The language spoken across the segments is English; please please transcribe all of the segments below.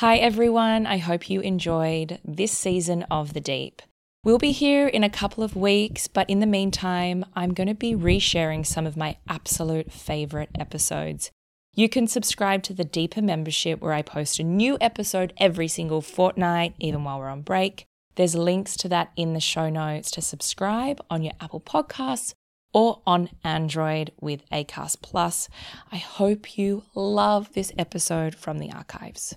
Hi, everyone. I hope you enjoyed this season of The Deep. We'll be here in a couple of weeks, but in the meantime, I'm going to be resharing some of my absolute favorite episodes. You can subscribe to the Deeper membership where I post a new episode every single fortnight, even while we're on break. There's links to that in the show notes to subscribe on your Apple Podcasts or on Android with Acast Plus. I hope you love this episode from the archives.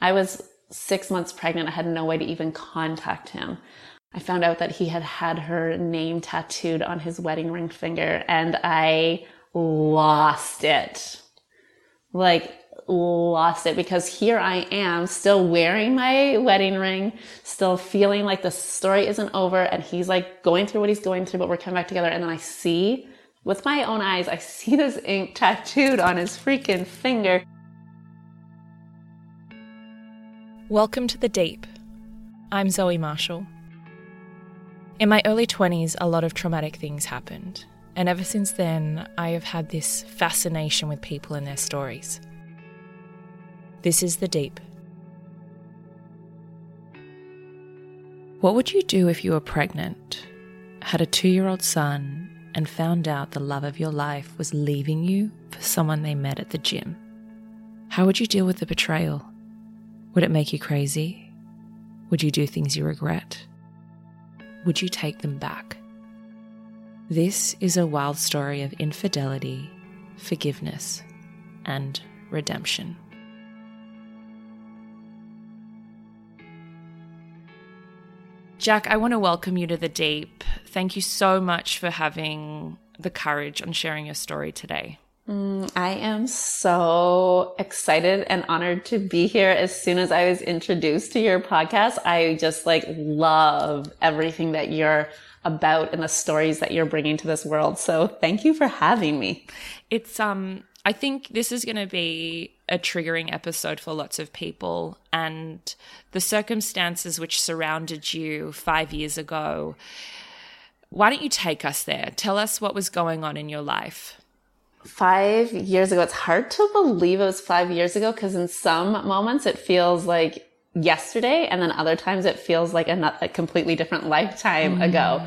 I was six months pregnant. I had no way to even contact him. I found out that he had had her name tattooed on his wedding ring finger and I lost it. Like, lost it because here I am still wearing my wedding ring, still feeling like the story isn't over and he's like going through what he's going through, but we're coming back together. And then I see with my own eyes, I see this ink tattooed on his freaking finger. Welcome to the Deep. I'm Zoe Marshall. In my early 20s, a lot of traumatic things happened, and ever since then, I have had this fascination with people and their stories. This is The Deep. What would you do if you were pregnant, had a two year old son, and found out the love of your life was leaving you for someone they met at the gym? How would you deal with the betrayal? Would it make you crazy? Would you do things you regret? Would you take them back? This is a wild story of infidelity, forgiveness, and redemption. Jack, I want to welcome you to the deep. Thank you so much for having the courage on sharing your story today. Mm, I am so excited and honored to be here. As soon as I was introduced to your podcast, I just like love everything that you're about and the stories that you're bringing to this world. So thank you for having me. It's, um, I think this is going to be a triggering episode for lots of people and the circumstances which surrounded you five years ago. Why don't you take us there? Tell us what was going on in your life five years ago. It's hard to believe it was five years ago because in some moments it feels like yesterday, and then other times it feels like a, completely different lifetime mm. ago.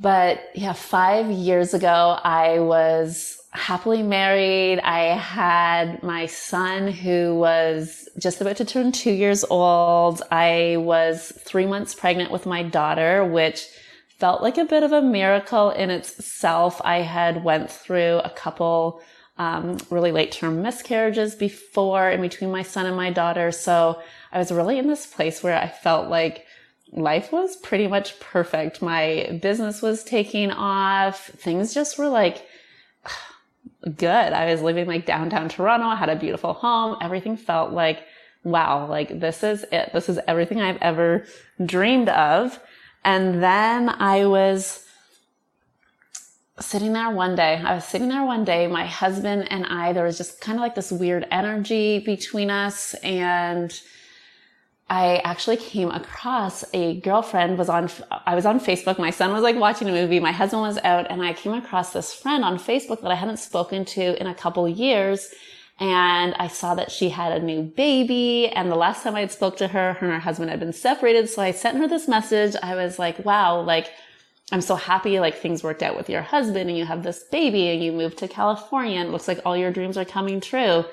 But yeah, five years ago, I was happily married. I had my son who was just about to turn two years old. I was three months pregnant with my daughter, which felt like a bit of a miracle in itself. I had went through a couple um, really late term miscarriages before in between my son and my daughter. So I was really in this place where I felt like life was pretty much perfect. My business was taking off. Things just were like good. I was living like downtown Toronto. I had a beautiful home. Everything felt like, wow, like this is it. This is everything I've ever dreamed of. And then I was sitting there one day. I was sitting there one day. My husband and I, there was just kind of like this weird energy between us. And I actually came across a girlfriend was on, I was on Facebook. My son was like watching a movie. My husband was out and I came across this friend on Facebook that I hadn't spoken to in a couple years and I saw that she had a new baby. And the last time I had spoke to her, her and her husband had been separated. So I sent her this message. I was like, wow, like, I'm so happy like things worked out with your husband and you have this baby and you moved to California and it looks like all your dreams are coming true.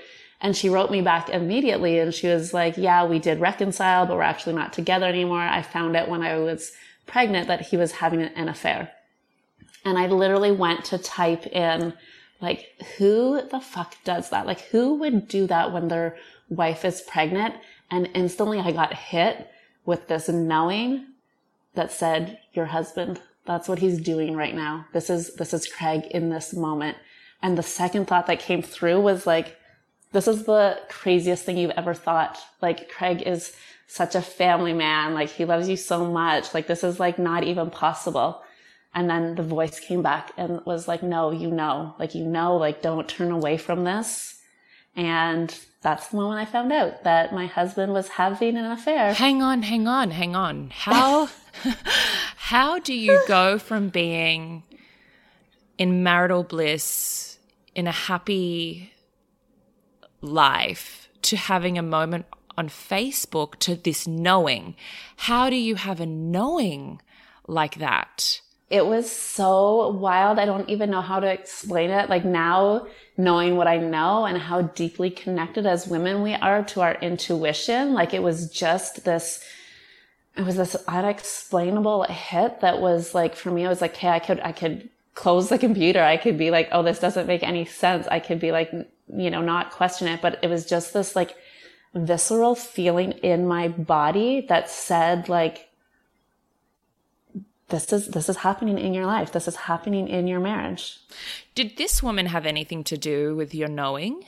And she wrote me back immediately and she was like, yeah, we did reconcile, but we're actually not together anymore. I found out when I was pregnant that he was having an affair. And I literally went to type in like, who the fuck does that? Like, who would do that when their wife is pregnant? And instantly I got hit with this knowing that said, your husband, that's what he's doing right now. This is, this is Craig in this moment. And the second thought that came through was like, this is the craziest thing you've ever thought. Like Craig is such a family man. Like he loves you so much. Like this is like not even possible. And then the voice came back and was like, no, you know, like, you know, like don't turn away from this. And that's the moment I found out that my husband was having an affair. Hang on, hang on, hang on. How, how do you go from being in marital bliss, in a happy life, to having a moment on Facebook to this knowing? How do you have a knowing like that? It was so wild. I don't even know how to explain it. Like now, knowing what I know and how deeply connected as women we are to our intuition, like it was just this, it was this unexplainable hit that was like, for me, I was like, hey, I could, I could close the computer. I could be like, oh, this doesn't make any sense. I could be like, you know, not question it, but it was just this like visceral feeling in my body that said like, this is this is happening in your life. This is happening in your marriage. Did this woman have anything to do with your knowing?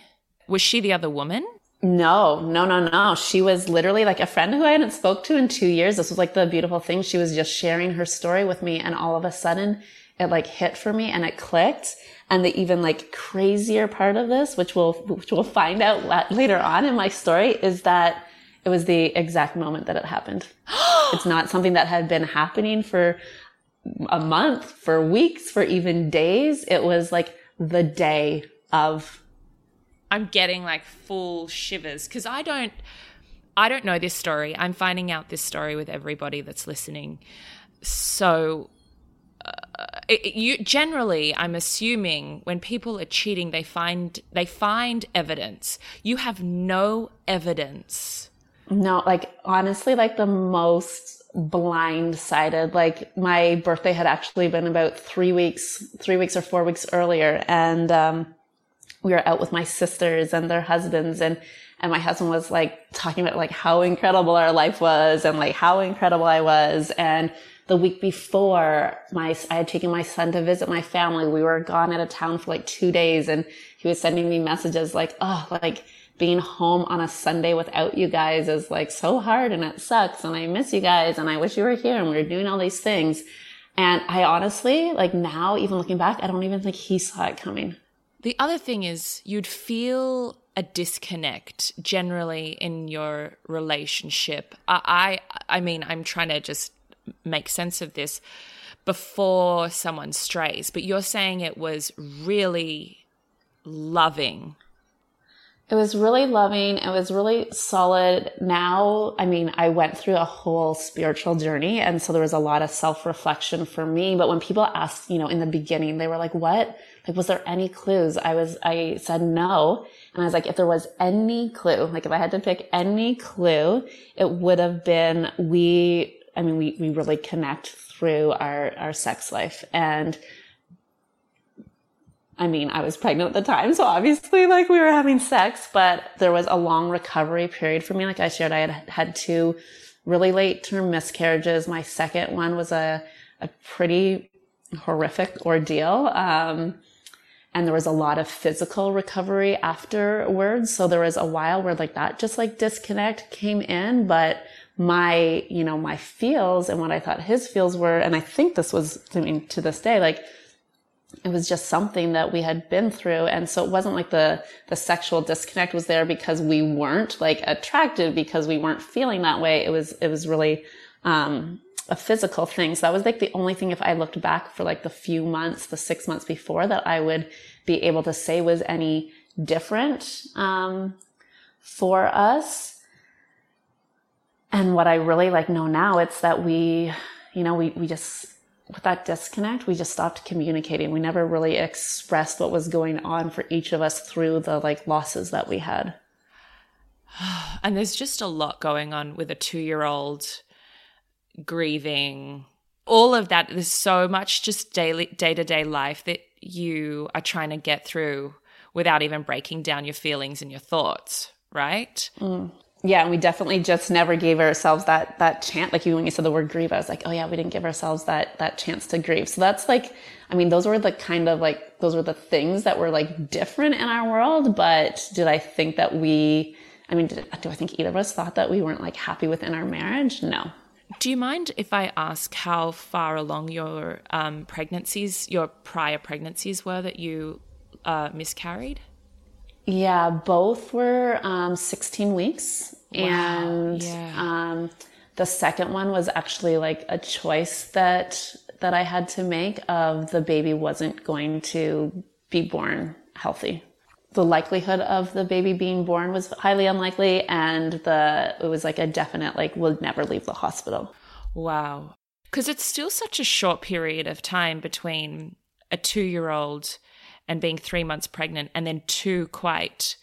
Was she the other woman? No no no no. She was literally like a friend who i hadn't spoke to in two years. This was like the beautiful thing. She was just sharing her story with me and all of a sudden it like hit for me and it clicked. And the even like crazier part of this which we'll which we'll find out later on in my story is that it was the exact moment that it happened. it's not something that had been happening for a month, for weeks, for even days. It was like the day of. I'm getting like full shivers because I don't. I don't know this story. I'm finding out this story with everybody that's listening. So uh, it, you generally i'm assuming when people are cheating they find they find evidence you have no evidence no, like honestly, like the most blindsided. Like my birthday had actually been about three weeks, three weeks or four weeks earlier. And, um, we were out with my sisters and their husbands and, and my husband was like talking about like how incredible our life was and like how incredible I was. And the week before my, I had taken my son to visit my family. We were gone out of town for like two days and he was sending me messages like, oh, like, being home on a Sunday without you guys is like so hard and it sucks and I miss you guys and I wish you were here and we were doing all these things. And I honestly, like now, even looking back, I don't even think he saw it coming. The other thing is you'd feel a disconnect generally in your relationship. I, I, I mean, I'm trying to just make sense of this before someone strays, but you're saying it was really loving it was really loving. It was really solid. Now, I mean, I went through a whole spiritual journey. And so there was a lot of self reflection for me. But when people asked, you know, in the beginning, they were like, what? Like, was there any clues? I was, I said no. And I was like, if there was any clue, like if I had to pick any clue, it would have been we, I mean, we, we really connect through our, our sex life. And I mean, I was pregnant at the time, so obviously like we were having sex, but there was a long recovery period for me. Like I shared, I had had two really late term miscarriages. My second one was a, a pretty horrific ordeal. Um, and there was a lot of physical recovery afterwards. So there was a while where like that just like disconnect came in, but my, you know, my feels and what I thought his feels were, and I think this was, I mean, to this day, like it was just something that we had been through. And so it wasn't like the, the sexual disconnect was there because we weren't like attracted because we weren't feeling that way. It was, it was really, um, a physical thing. So that was like the only thing if I looked back for like the few months, the six months before that I would be able to say was any different, um, for us. And what I really like know now, it's that we, you know, we, we just, with that disconnect, we just stopped communicating. We never really expressed what was going on for each of us through the like losses that we had. And there's just a lot going on with a two year old grieving, all of that. There's so much just daily, day to day life that you are trying to get through without even breaking down your feelings and your thoughts, right? Mm. Yeah, and we definitely just never gave ourselves that that chance. Like when you said the word grieve, I was like, oh yeah, we didn't give ourselves that that chance to grieve. So that's like, I mean, those were the kind of like those were the things that were like different in our world. But did I think that we? I mean, did, do I think either of us thought that we weren't like happy within our marriage? No. Do you mind if I ask how far along your um, pregnancies, your prior pregnancies were that you uh, miscarried? Yeah, both were um, 16 weeks. Wow, And yeah. um, the second one was actually like a choice that that I had to make of the baby wasn't going to be born healthy. The likelihood of the baby being born was highly unlikely, and the it was like a definite like would never leave the hospital. Wow. Because it's still such a short period of time between a two year old and being three months pregnant, and then two quite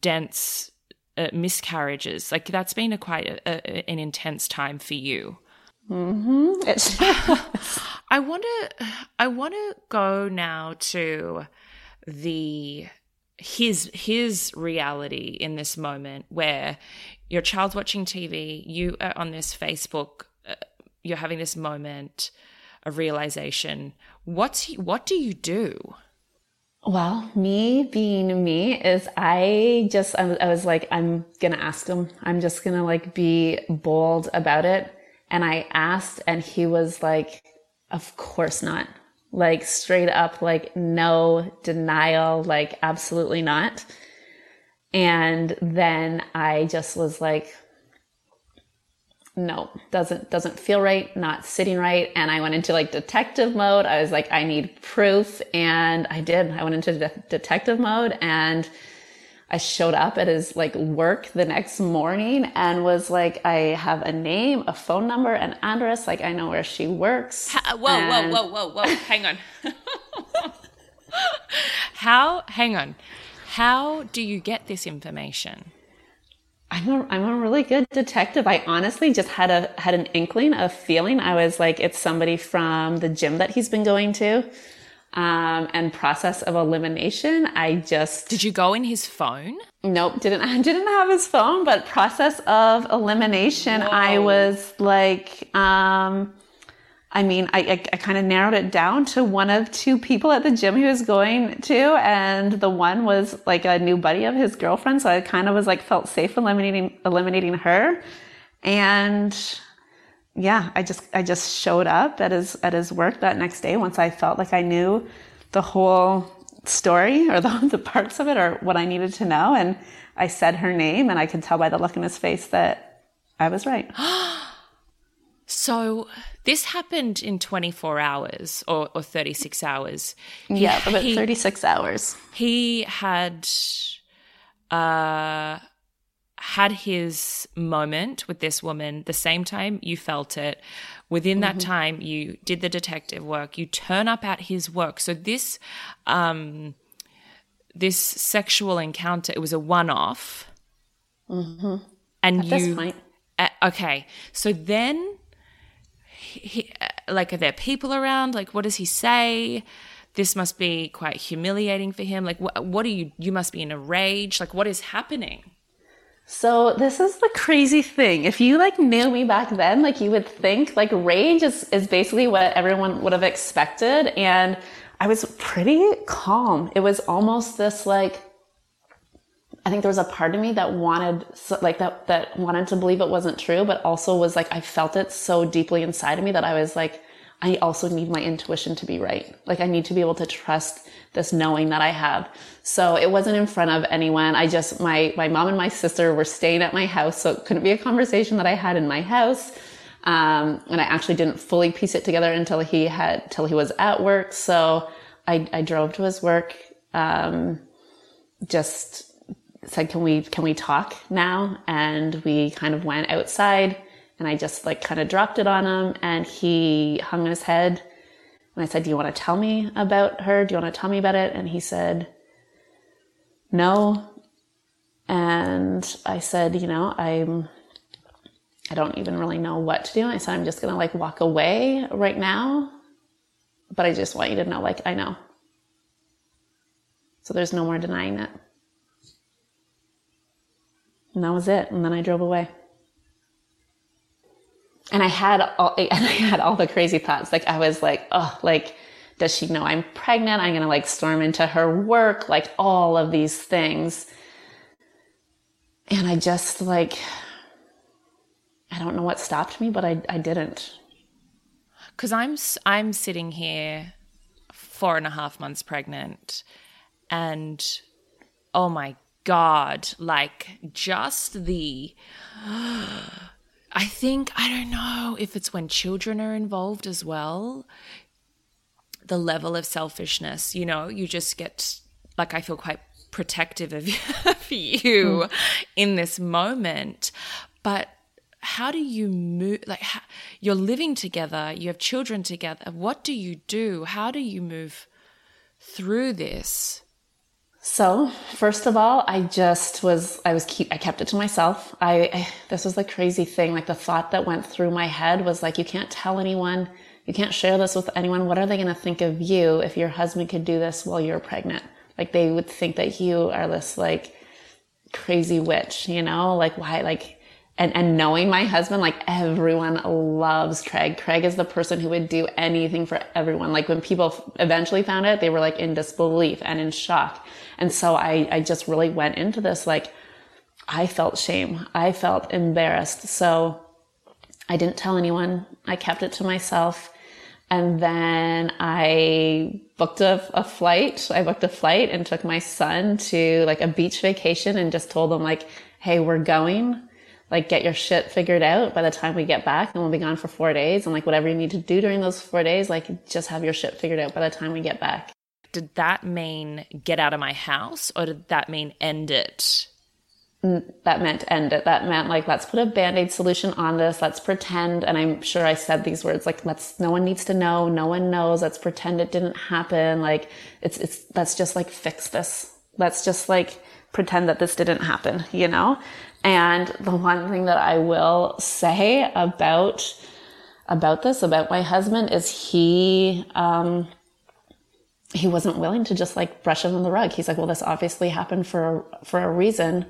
dense uh, miscarriages. Like that's been a quite a, a, an intense time for you. It's I want to I want to go now to the his his reality in this moment where your child's watching TV, you are on this Facebook, uh, you're having this moment of realization. What's what do you do? Well, me being me is I just, I was, like, I'm going to ask him. I'm just going to like be bold about it. And I asked and he was like, of course not. Like straight up, like no denial, like absolutely not. And then I just was like, no, doesn't doesn't feel right, not sitting right, and I went into like detective mode. I was like, I need proof, and I did. I went into de- detective mode, and I showed up at his like work the next morning and was like, I have a name, a phone number, an address. Like I know where she works. Uh, whoa, And- whoa, whoa, whoa, whoa! Hang on. How? Hang on. How do you get this information? I'm a, I'm a really good detective. I honestly just had a had an inkling, a feeling. I was like, it's somebody from the gym that he's been going to, um, and process of elimination. I just Did you go in his phone? Nope, didn't I didn't have his phone, but process of elimination, I was like, um, I mean, I, I, I kind of narrowed it down to one of two people at the gym he was going to, and the one was like a new buddy of his girlfriend, so I kind of was like felt safe eliminating eliminating her, and yeah, I just I just showed up at his at his work that next day once I felt like I knew the whole story or the, the parts of it or what I needed to know. And I said her name and I could tell by the look in his face that I was right. So this happened in 24 hours or, or 36 hours. He- yeah, about he- 36 hours. he had uh had his moment with this woman the same time you felt it. Within that time you did the detective work. You turn up at his work. So this um this sexual encounter it was a one-off. And At this you point. uh, okay. So then like are there people around like what does he say this must be quite humiliating for him like what, what are you you must be in a rage like what is happening So this is the crazy thing. If you like knew me back then, like you would think like rage is, is basically what everyone would have expected. And I was pretty calm. It was almost this like, I think there was a part of me that wanted, like that, that wanted to believe it wasn't true, but also was like, I felt it so deeply inside of me that I was like, I also need my intuition to be right. Like I need to be able to trust this knowing that I have. So it wasn't in front of anyone. I just, my, my mom and my sister were staying at my house. So it couldn't be a conversation that I had in my house. Um, and I actually didn't fully piece it together until he had, till he was at work. So I, I drove to his work. Um, just said, can we, can we talk now? And we kind of went outside and I just like kind of dropped it on him and he hung his head. And I said, do you want to tell me about her? Do you want to tell me about it? And he said, no. And I said, you know, I'm, I don't even really know what to do. I said, I'm just going to like walk away right now. But I just want you to know, like, I know. So there's no more denying it. And that was it. And then I drove away. And I had all, and I had all the crazy thoughts. Like I was like, oh, like, does she know I'm pregnant? I'm going to like storm into her work, like all of these things. And I just like, I don't know what stopped me, but I, I didn't. Cause I'm, I'm sitting here four and a half months pregnant and oh my God, like just the, I think, I don't know if it's when children are involved as well, the level of selfishness, you know, you just get, like, I feel quite protective of you mm. in this moment. But how do you move like how, you're living together you have children together what do you do how do you move through this so, first of all, I just was, I was keep, I kept it to myself. I, I, this was the crazy thing. Like the thought that went through my head was like, you can't tell anyone, you can't share this with anyone. What are they going to think of you if your husband could do this while you're pregnant? Like they would think that you are this like crazy witch, you know, like why, like and, and knowing my husband, like everyone loves Craig. Craig is the person who would do anything for everyone. Like when people eventually found it, they were like in disbelief and in shock. And so I, I just really went into this like, I felt shame. I felt embarrassed. So I didn't tell anyone. I kept it to myself. And then I booked a, a, flight. I booked a flight and took my son to like a beach vacation and just told him like, Hey, we're going like get your shit figured out by the time we get back and we'll be gone for four days. And like whatever you need to do during those four days like just have your shit figured out by the time we get back. Did that mean get out of my house or did that mean end it? That meant end it. That meant like let's put a band-aid solution on this. Let's pretend and i'm sure i said these words like let's no one needs to know. No one knows. Let's pretend it didn't happen. Like it's it's let's just like fix this. Let's just like pretend that this didn't happen you know and the one thing that I will say about about this, about my husband, is he um, he wasn't willing to just like brush it on the rug. He's like, well, this obviously happened for for a reason.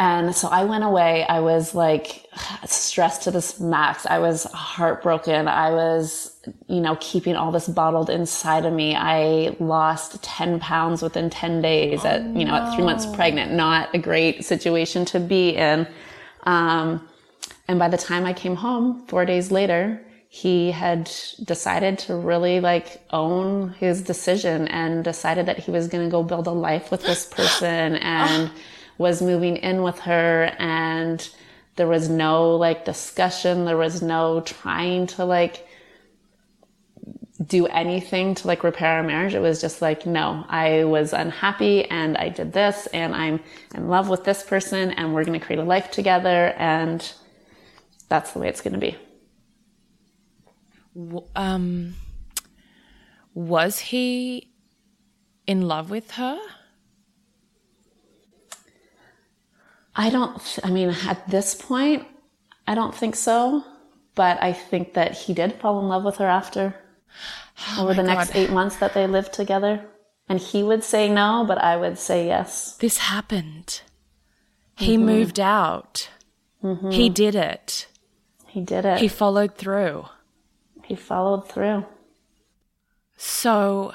And so I went away. I was like stressed to this max. I was heartbroken. I was, you know, keeping all this bottled inside of me. I lost 10 pounds within 10 days at, you know, at three months pregnant. Not a great situation to be in. Um, and by the time I came home four days later, he had decided to really like own his decision and decided that he was going to go build a life with this person and was moving in with her and there was no like discussion. There was no trying to like do anything to like repair our marriage. It was just like, no, I was unhappy and I did this and I'm in love with this person and we're going to create a life together. And that's the way it's going to be. Um, was he in love with her? I don't, I mean, at this point, I don't think so. But I think that he did fall in love with her after oh over the God. next eight months that they lived together. And he would say no, but I would say yes. This happened. He mm-hmm. moved out. Mm-hmm. He did it. He did it. He followed through. He followed through. So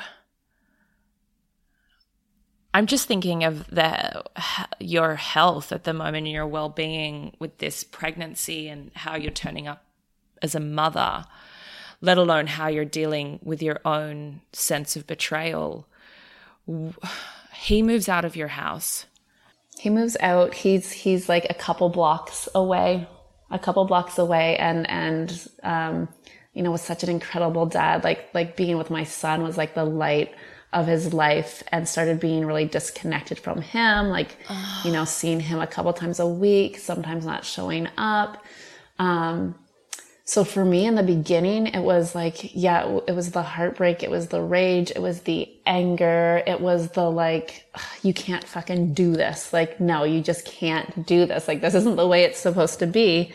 I'm just thinking of the your health at the moment and your well-being with this pregnancy and how you're turning up as a mother, let alone how you're dealing with your own sense of betrayal. He moves out of your house. He moves out. He's he's like a couple blocks away, a couple blocks away, and and um, you know was such an incredible dad. Like like being with my son was like the light of his life and started being really disconnected from him, like, oh. you know, seeing him a couple times a week, sometimes not showing up. Um, so for me in the beginning, it was like, yeah, it was the heartbreak. It was the rage. It was the anger. It was the like, you can't fucking do this. Like, no, you just can't do this. Like, this isn't the way it's supposed to be.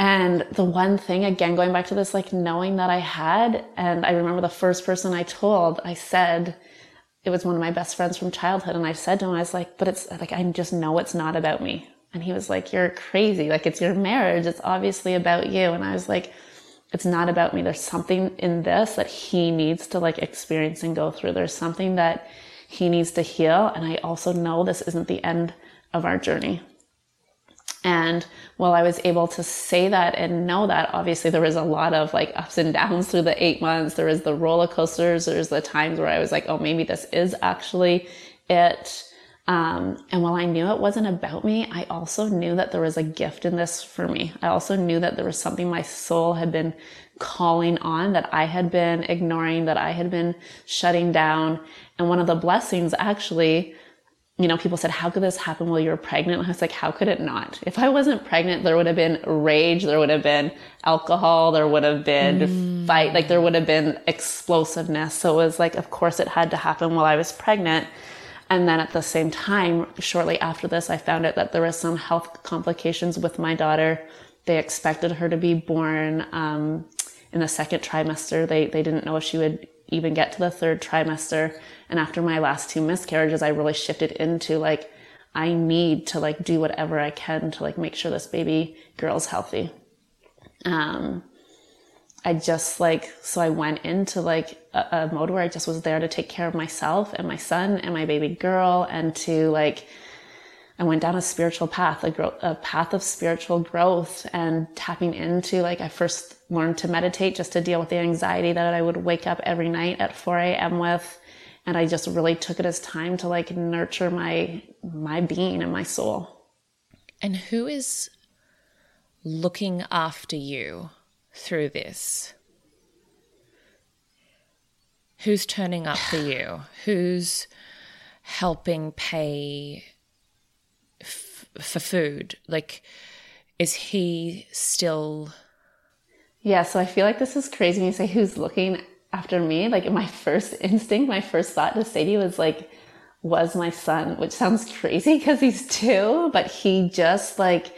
And the one thing, again, going back to this, like knowing that I had, and I remember the first person I told, I said, it was one of my best friends from childhood. And I said to him, I was like, but it's like, I just know it's not about me. And he was like, You're crazy. Like, it's your marriage. It's obviously about you. And I was like, It's not about me. There's something in this that he needs to like experience and go through. There's something that he needs to heal. And I also know this isn't the end of our journey. And while I was able to say that and know that, obviously there was a lot of like ups and downs through the eight months. There was the roller coasters. There's the times where I was like, oh, maybe this is actually it. Um, and while I knew it wasn't about me, I also knew that there was a gift in this for me. I also knew that there was something my soul had been calling on that I had been ignoring, that I had been shutting down. And one of the blessings actually you know, people said, how could this happen while you were pregnant? And I was like, how could it not? If I wasn't pregnant, there would have been rage. There would have been alcohol. There would have been mm. fight. Like there would have been explosiveness. So it was like, of course it had to happen while I was pregnant. And then at the same time, shortly after this, I found out that there was some health complications with my daughter. They expected her to be born, um, in the second trimester. They, they didn't know if she would even get to the third trimester. And after my last two miscarriages, I really shifted into like, I need to like do whatever I can to like make sure this baby girl's healthy. Um, I just like, so I went into like a, a mode where I just was there to take care of myself and my son and my baby girl and to like, I went down a spiritual path, a, growth, a path of spiritual growth and tapping into like, I first learned to meditate just to deal with the anxiety that I would wake up every night at 4 a.m. with. And I just really took it as time to like nurture my, my being and my soul. And who is looking after you through this? Who's turning up for you? Who's helping pay for food? Like, is he still yeah, so I feel like this is crazy when you say who's looking after me. Like my first instinct, my first thought to sadie was like, was my son, which sounds crazy because he's two, but he just like,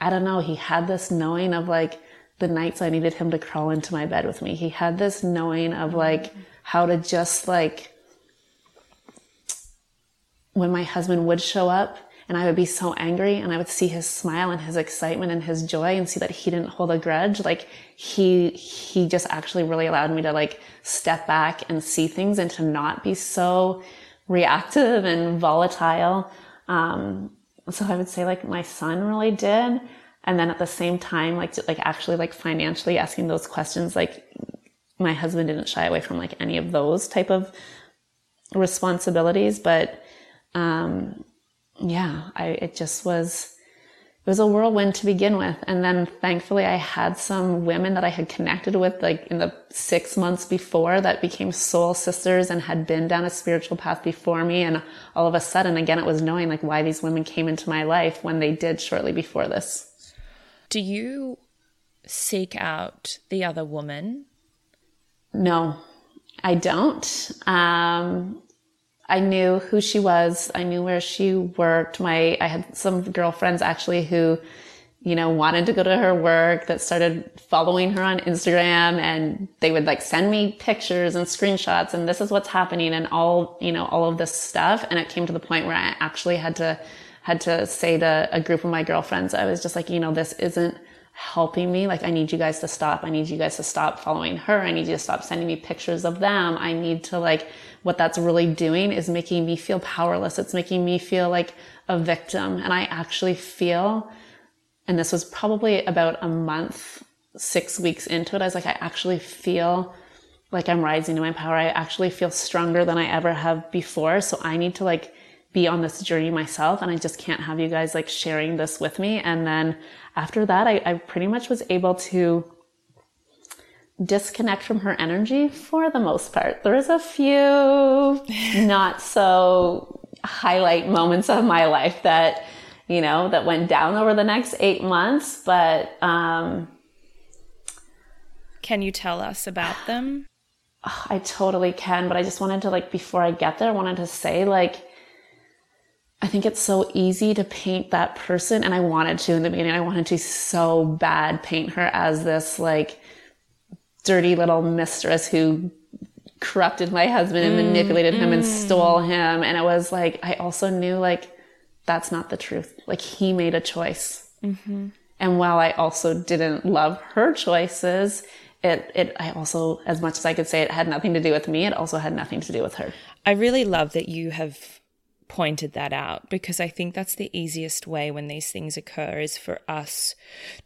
I don't know, he had this knowing of like the nights I needed him to crawl into my bed with me. He had this knowing of like how to just like, when my husband would show up, and I would be so angry and I would see his smile and his excitement and his joy and see that he didn't hold a grudge. Like he, he just actually really allowed me to like step back and see things and to not be so reactive and volatile. Um, so I would say like my son really did. And then at the same time, like, like actually like financially asking those questions, like my husband didn't shy away from like any of those type of responsibilities, but, um, yeah, I, it just was, it was a whirlwind to begin with. And then thankfully I had some women that I had connected with like in the six months before that became soul sisters and had been down a spiritual path before me. And all of a sudden, again, it was knowing like why these women came into my life when they did shortly before this. Do you seek out the other woman? No, I don't. Um, I knew who she was. I knew where she worked. My, I had some girlfriends actually who, you know, wanted to go to her work that started following her on Instagram and they would like send me pictures and screenshots and this is what's happening and all, you know, all of this stuff. And it came to the point where I actually had to, had to say to a group of my girlfriends, I was just like, you know, this isn't helping me. Like, I need you guys to stop. I need you guys to stop following her. I need you to stop sending me pictures of them. I need to like, what that's really doing is making me feel powerless. It's making me feel like a victim. And I actually feel, and this was probably about a month, six weeks into it, I was like, I actually feel like I'm rising to my power. I actually feel stronger than I ever have before. So I need to like be on this journey myself. And I just can't have you guys like sharing this with me. And then after that, I, I pretty much was able to disconnect from her energy for the most part. There is a few not so highlight moments of my life that, you know, that went down over the next eight months, but, um, can you tell us about them? I totally can, but I just wanted to like, before I get there, I wanted to say like, I think it's so easy to paint that person. And I wanted to in the beginning, I wanted to so bad paint her as this like dirty little mistress who corrupted my husband and manipulated him and stole him. And it was like, I also knew like that's not the truth. Like he made a choice. Mm-hmm. And while I also didn't love her choices, it, it, I also, as much as I could say it had nothing to do with me, it also had nothing to do with her. I really love that you have pointed that out because I think that's the easiest way when these things occur is for us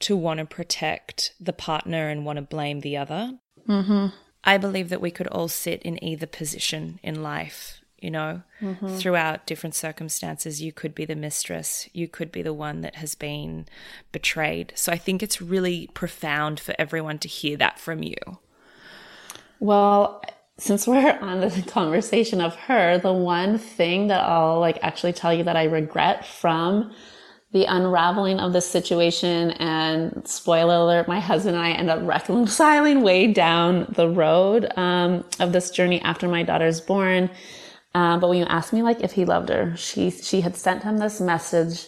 to want to protect the partner and want to blame the other. Mm-hmm. I believe that we could all sit in either position in life you know, mm-hmm. throughout different circumstances. You could be the mistress, you could be the one that has been betrayed. So I think it's really profound for everyone to hear that from you. Well, since we're on the conversation of her, the one thing that I'll like actually tell you that I regret from the unraveling of the situation and spoiler alert, my husband and I end up reconciling way down the road um, of this journey after my daughter's born. Um, but when you asked me like if he loved her, she she had sent him this message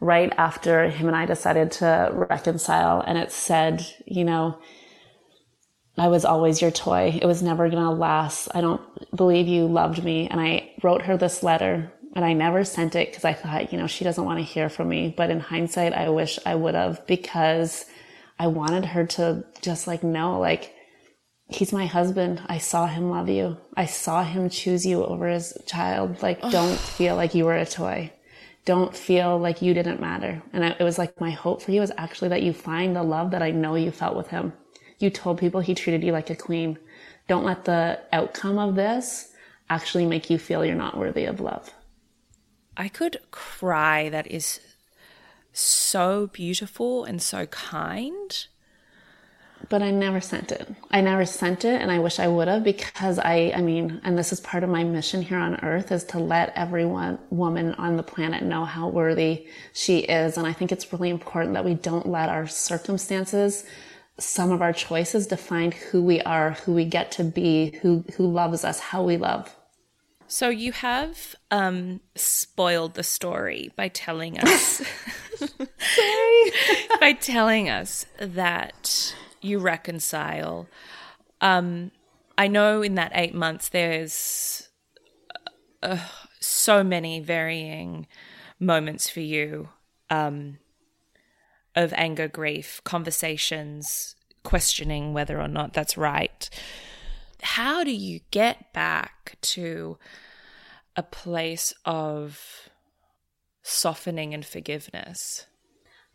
right after him and I decided to reconcile, and it said, you know, I was always your toy. It was never gonna last. I don't believe you loved me. And I wrote her this letter and I never sent it because I thought, you know, she doesn't want to hear from me. But in hindsight, I wish I would have because I wanted her to just like know, like, he's my husband. I saw him love you. I saw him choose you over his child. Like, don't feel like you were a toy. Don't feel like you didn't matter. And it was like my hope for you is actually that you find the love that I know you felt with him. You told people he treated you like a queen. Don't let the outcome of this actually make you feel you're not worthy of love. I could cry. That is so beautiful and so kind but I never sent it. I never sent it and I wish I would have because I, I mean, and this is part of my mission here on earth is to let everyone, woman on the planet know how worthy she is. And I think it's really important that we don't let our circumstances, some of our choices define who we are, who we get to be, who, who loves us, how we love. So you have um, spoiled the story by telling us, by telling us that you reconcile. Um, I know in that eight months there's uh, so many varying moments for you um, of anger, grief, conversations, questioning whether or not that's right. How do you get back to a place of softening and forgiveness?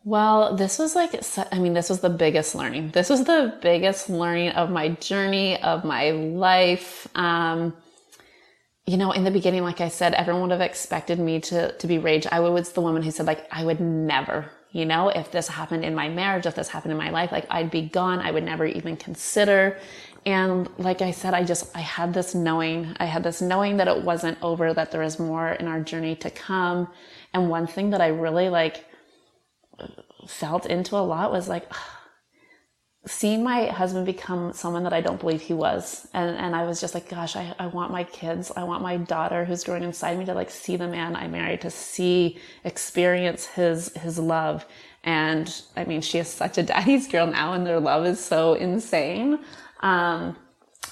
Well, this was like, I mean, this was the biggest learning. This was the biggest learning of my journey, of my life. Um, you know, in the beginning, like I said, everyone would have expected me to, to be rage. I was the woman who said like, I would never, you know, if this happened in my marriage, if this happened in my life, like I'd be gone. I would never even consider. And like I said, I just, I had this knowing, I had this knowing that it wasn't over, that there is more in our journey to come. And one thing that I really like, felt into a lot was like seeing my husband become someone that I don't believe he was. And, and I was just like, gosh, I, I want my kids. I want my daughter who's growing inside me to like see the man I married, to see, experience his, his love. And I mean, she is such a daddy's girl now and their love is so insane. Um,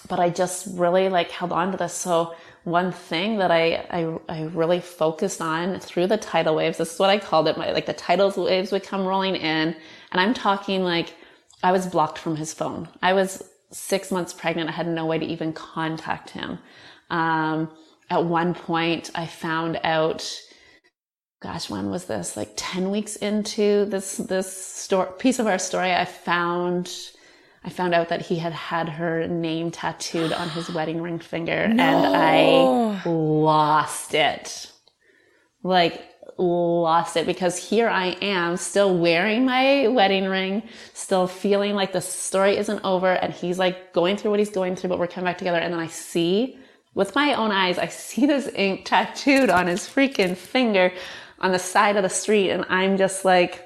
but I just really like held on to this. So one thing that I, I, I really focused on through the tidal waves. This is what I called it. My, like the tidal waves would come rolling in and I'm talking like I was blocked from his phone. I was six months pregnant. I had no way to even contact him. Um, at one point I found out, gosh, when was this? Like 10 weeks into this, this story, piece of our story, I found, I found out that he had had her name tattooed on his wedding ring finger no. and I lost it. Like lost it because here I am still wearing my wedding ring, still feeling like the story isn't over and he's like going through what he's going through, but we're coming back together. And then I see with my own eyes, I see this ink tattooed on his freaking finger on the side of the street. And I'm just like,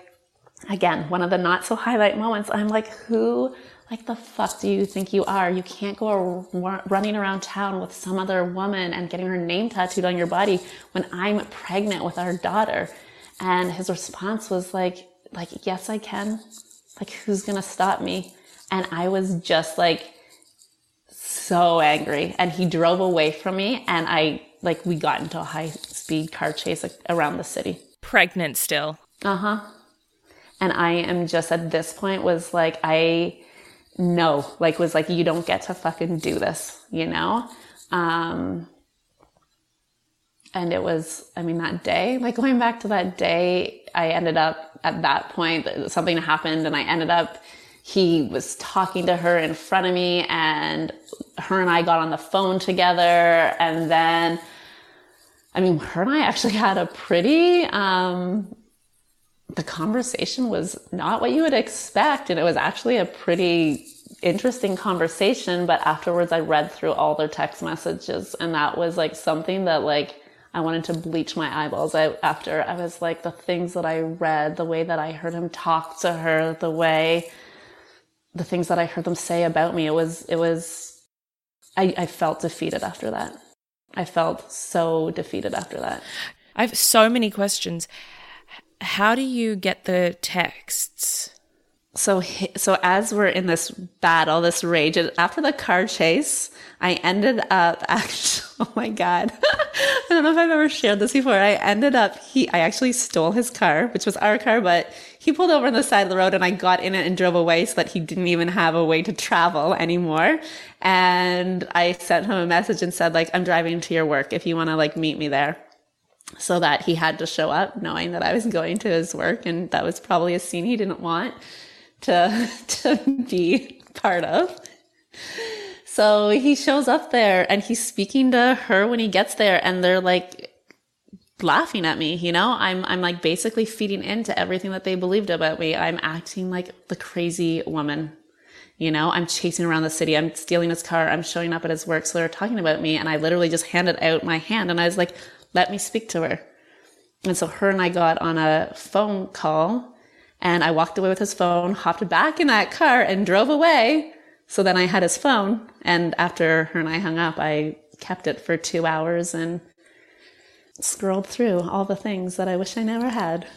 again, one of the not so highlight moments. I'm like, who like the fuck do you think you are? You can't go running around town with some other woman and getting her name tattooed on your body when I'm pregnant with our daughter. And his response was like, like, yes, I can. Like, who's going to stop me? And I was just like so angry. And he drove away from me and I like we got into a high speed car chase like, around the city. Pregnant still. Uh huh. And I am just at this point was like, I know, like, was like, you don't get to fucking do this, you know? Um, and it was, I mean, that day, like going back to that day, I ended up at that point, something happened and I ended up, he was talking to her in front of me and her and I got on the phone together. And then, I mean, her and I actually had a pretty, um, the conversation was not what you would expect. And it was actually a pretty interesting conversation. But afterwards, I read through all their text messages and that was like something that like, I wanted to bleach my eyeballs out after. I was like, the things that I read, the way that I heard him talk to her, the way, the things that I heard them say about me, it was, it was, I, I felt defeated after that. I felt so defeated after that. I have so many questions. How do you get the texts? So, so as we're in this battle, this rage, after the car chase, I ended up actually, oh my God. I don't know if I've ever shared this before. I ended up, he, I actually stole his car, which was our car, but he pulled over on the side of the road and I got in it and drove away so that he didn't even have a way to travel anymore. And I sent him a message and said, like, I'm driving to your work if you want to like meet me there so that he had to show up knowing that I was going to his work. And that was probably a scene he didn't want to, to be part of. So he shows up there and he's speaking to her when he gets there and they're like laughing at me, you know? I'm I'm like basically feeding into everything that they believed about me. I'm acting like the crazy woman. You know, I'm chasing around the city. I'm stealing his car. I'm showing up at his work. So they're talking about me. And I literally just handed out my hand and I was like, let me speak to her. And so her and I got on a phone call and I walked away with his phone, hopped back in that car and drove away. So then I had his phone. And after her and I hung up, I kept it for two hours and scrolled through all the things that I wish I never had.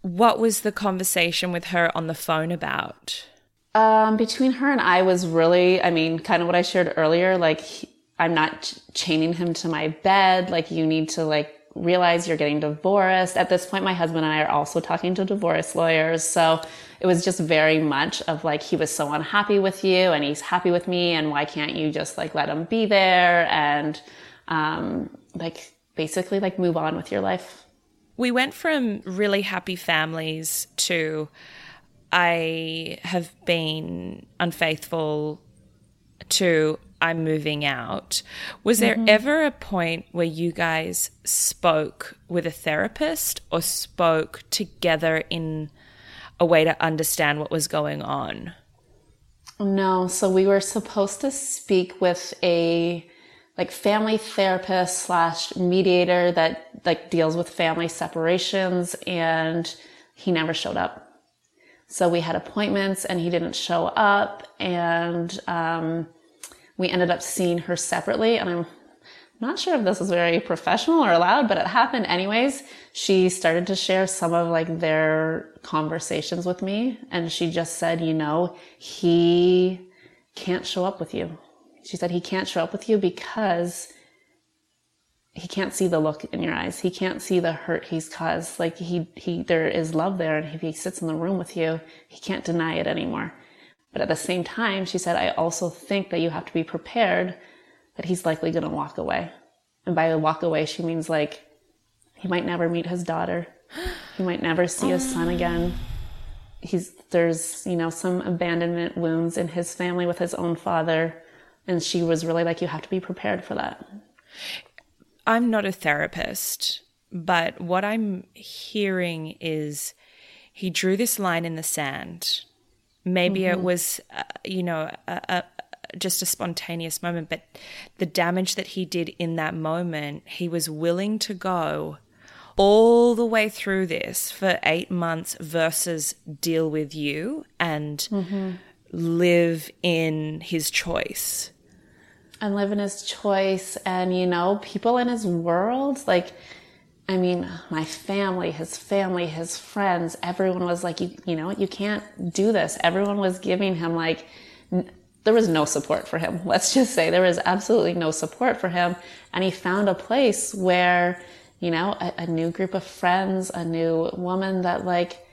What was the conversation with her on the phone about? Um, between her and I was really, I mean, kind of what I shared earlier. Like, he, I'm not ch- chaining him to my bed. Like, you need to like realize you're getting divorced. At this point, my husband and I are also talking to divorce lawyers. So it was just very much of like, he was so unhappy with you and he's happy with me. And why can't you just like let him be there? And, um, like basically like move on with your life. We went from really happy families to I have been unfaithful to I'm moving out. Was there mm-hmm. ever a point where you guys spoke with a therapist or spoke together in a way to understand what was going on? No. So we were supposed to speak with a like family therapist slash mediator that like deals with family separations and he never showed up. So we had appointments and he didn't show up and, um, we ended up seeing her separately and I'm not sure if this was very professional or allowed, but it happened anyways. She started to share some of like their conversations with me and she just said, you know, he can't show up with you. She said he can't show up with you because he can't see the look in your eyes. He can't see the hurt he's caused. Like he, he, there is love there. And if he sits in the room with you, he can't deny it anymore. But at the same time, she said, I also think that you have to be prepared that he's likely going to walk away. And by walk away, she means like he might never meet his daughter. He might never see his son oh. again. He's, there's, you know, some abandonment wounds in his family with his own father. And she was really like, you have to be prepared for that. I'm not a therapist, but what I'm hearing is he drew this line in the sand Maybe mm-hmm. it was, uh, you know, a, a, just a spontaneous moment, but the damage that he did in that moment, he was willing to go all the way through this for eight months versus deal with you and mm-hmm. live in his choice. And live in his choice. And, you know, people in his world, like, I mean, my family, his family, his friends, everyone was like, you, you know, you can't do this. Everyone was giving him like, there was no support for him. Let's just say there was absolutely no support for him. And he found a place where, you know, a, a new group of friends, a new woman that like,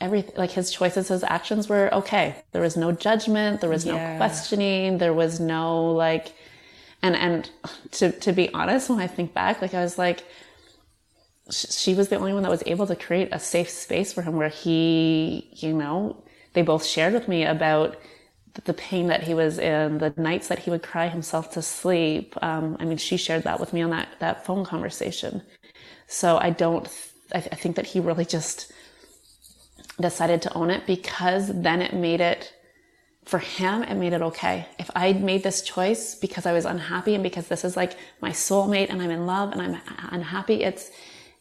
every like his choices his actions were okay there was no judgment there was yeah. no questioning there was no like and and to to be honest when i think back like i was like she was the only one that was able to create a safe space for him where he you know they both shared with me about the pain that he was in the nights that he would cry himself to sleep. Um, i mean she shared that with me on that that phone conversation. So i don't I, th- I think that he really just decided to own it because then it made it for him it made it okay. If i made this choice because i was unhappy and because this is like my soulmate and i'm in love and i'm unhappy it's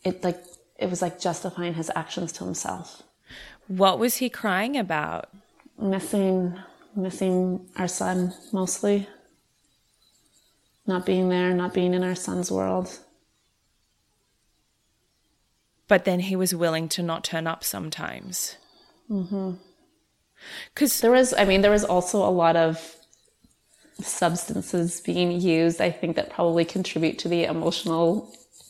it like it was like justifying his actions to himself what was he crying about missing missing our son mostly not being there not being in our son's world but then he was willing to not turn up sometimes. Mm-hmm. Because there was, I mean, there was also a lot of substances being used. I think that probably contribute to the emotional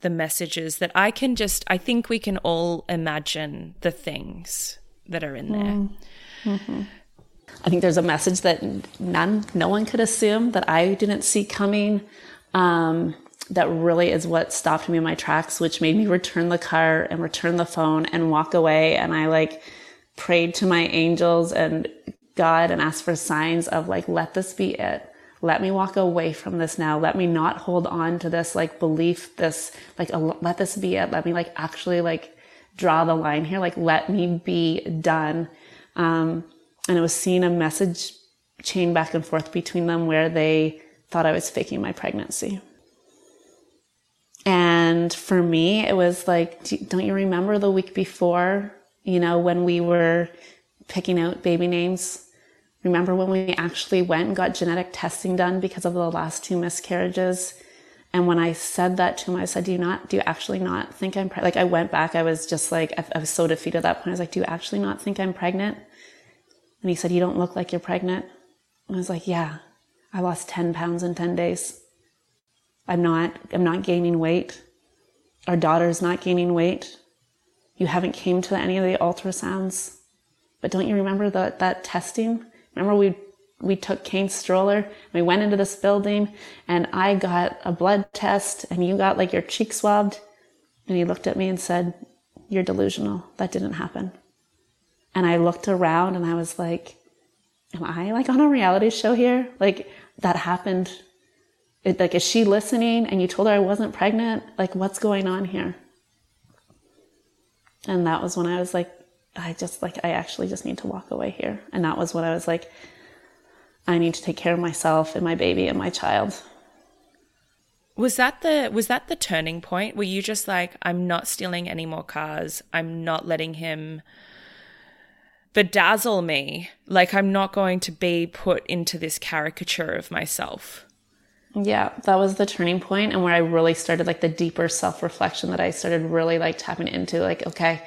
the messages that I can just, I think we can all imagine the things that are in there. Mm-hmm. I think there's a message that none, no one could assume that I didn't see coming. Um, that really is what stopped me in my tracks, which made me return the car and return the phone and walk away. And I like prayed to my angels and God and asked for signs of like, let this be it let me walk away from this now. Let me not hold on to this like belief, this like, let this be it. Let me like actually like draw the line here. Like, let me be done. Um, and it was seeing a message chain back and forth between them where they thought I was faking my pregnancy. And for me, it was like, don't you remember the week before, you know, when we were picking out baby names? Remember when we actually went and got genetic testing done because of the last two miscarriages? And when I said that to him, I said, do you not, do you actually not think I'm pregnant? Like I went back, I was just like, I, I was so defeated at that point. I was like, do you actually not think I'm pregnant? And he said, you don't look like you're pregnant. And I was like, yeah, I lost 10 pounds in 10 days. I'm not, I'm not gaining weight. Our daughter's not gaining weight. You haven't came to any of the ultrasounds. But don't you remember that, that testing? Remember we we took Kane's stroller, we went into this building, and I got a blood test, and you got like your cheek swabbed. And he looked at me and said, You're delusional. That didn't happen. And I looked around and I was like, Am I like on a reality show here? Like, that happened. It, like, is she listening? And you told her I wasn't pregnant? Like, what's going on here? And that was when I was like, I just like, I actually just need to walk away here. And that was when I was like, I need to take care of myself and my baby and my child. Was that the was that the turning point? Were you just like, I'm not stealing any more cars. I'm not letting him bedazzle me. Like I'm not going to be put into this caricature of myself. Yeah, that was the turning point and where I really started like the deeper self-reflection that I started really like tapping into like, okay,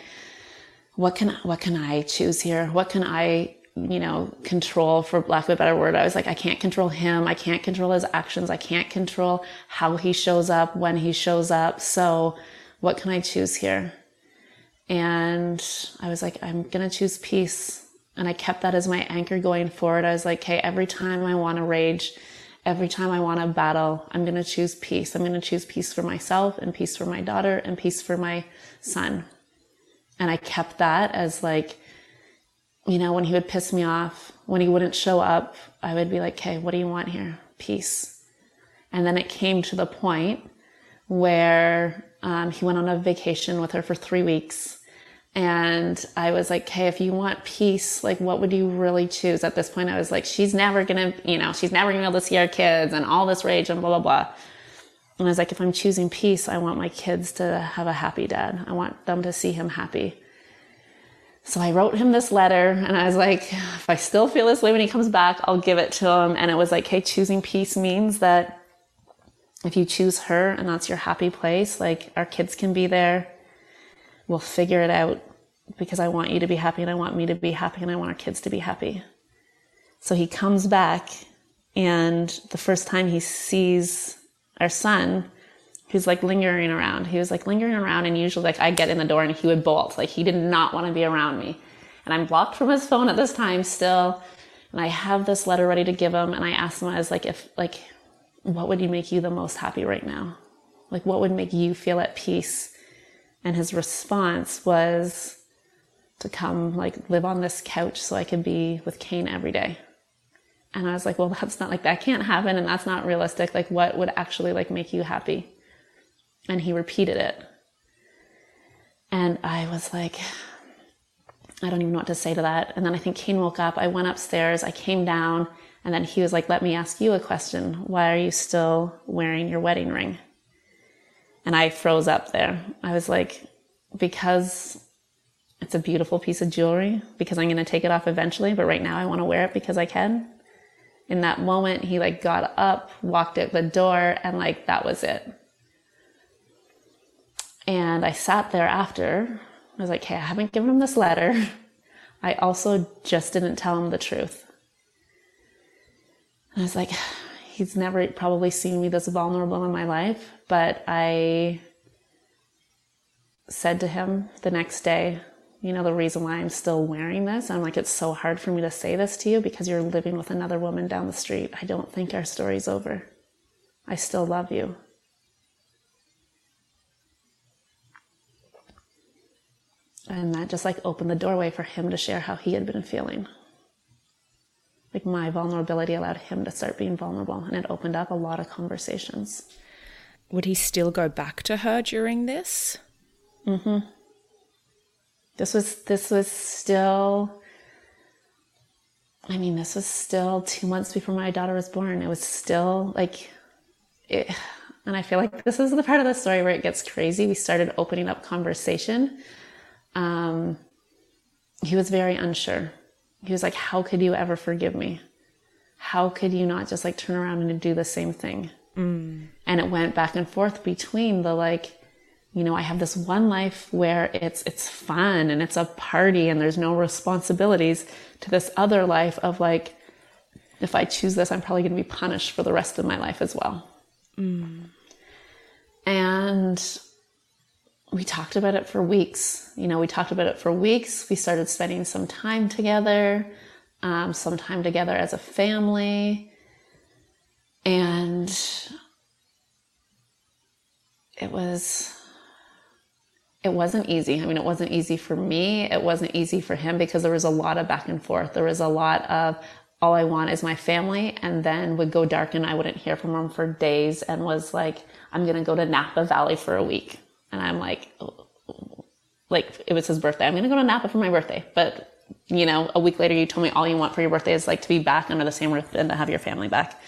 what can what can I choose here? What can I you know control for lack of a better word? I was like, I can't control him. I can't control his actions. I can't control how he shows up when he shows up. So what can I choose here? And I was like, I'm gonna choose peace. And I kept that as my anchor going forward. I was like, hey, every time I want to rage, every time I want to battle, I'm going to choose peace. I'm going to choose peace for myself and peace for my daughter and peace for my son And I kept that as like, you know, when he would piss me off, when he wouldn't show up, I would be like, okay, what do you want here? Peace. And then it came to the point where um, he went on a vacation with her for three weeks. And I was like, okay, if you want peace, like, what would you really choose? At this point, I was like, she's never gonna, you know, she's never gonna be able to see our kids and all this rage and blah, blah, blah. And I was like, if I'm choosing peace, I want my kids to have a happy dad. I want them to see him happy. So I wrote him this letter and I was like, if I still feel this way when he comes back, I'll give it to him. And it was like, hey, choosing peace means that if you choose her and that's your happy place, like our kids can be there. We'll figure it out because I want you to be happy and I want me to be happy and I want our kids to be happy. So he comes back and the first time he sees our son, who's like lingering around, he was like lingering around and usually like I get in the door and he would bolt. Like he did not want to be around me. And I'm blocked from his phone at this time still. And I have this letter ready to give him and I asked him, I was like, if like what would you make you the most happy right now? Like, what would make you feel at peace? And his response was to come, like, live on this couch so I could be with Kane every day. And I was like, well, that's not like, that can't happen and that's not realistic. Like, what would actually, like, make you happy? And he repeated it. And I was like, I don't even know what to say to that. And then I think Kane woke up. I went upstairs. I came down and then he was like, Let me ask you a question. Why are you still wearing your wedding ring? And I froze up there. I was like, Because it's a beautiful piece of jewelry, because I'm going to take it off eventually, but right now I want to wear it because I can. In that moment, he like got up, walked out the door, and like that was it. And I sat there after. I was like, hey, I haven't given him this letter. I also just didn't tell him the truth. And I was like, he's never probably seen me this vulnerable in my life. But I said to him the next day, you know, the reason why I'm still wearing this, I'm like, it's so hard for me to say this to you because you're living with another woman down the street. I don't think our story's over. I still love you. And that just like opened the doorway for him to share how he had been feeling like my vulnerability allowed him to start being vulnerable and it opened up a lot of conversations. Would he still go back to her during this? Mm Mhm. This was this was still I mean, this was still 2 months before my daughter was born. It was still like it, and I feel like this is the part of the story where it gets crazy. We started opening up conversation. Um, he was very unsure he was like, How could you ever forgive me? How could you not just like turn around and do the same thing? Mm. And it went back and forth between the like, you know, I have this one life where it's it's fun and it's a party and there's no responsibilities to this other life of like, if I choose this, I'm probably going to be punished for the rest of my life as well. Mm. And we talked about it for weeks. You know, we talked about it for weeks. We started spending some time together, um, some time together as a family. And it was, it wasn't easy. I mean, it wasn't easy for me. It wasn't easy for him because there was a lot of back and forth. There was a lot of, all I want is my family, and then would go dark and I wouldn't hear from him for days and was like, I'm going to go to Napa Valley for a week and I'm like, oh, like it was his birthday. I'm going to go to Napa for my birthday. But, you know, a week later, you told me all you want for your birthday is like to be back under the same roof and to have your family back.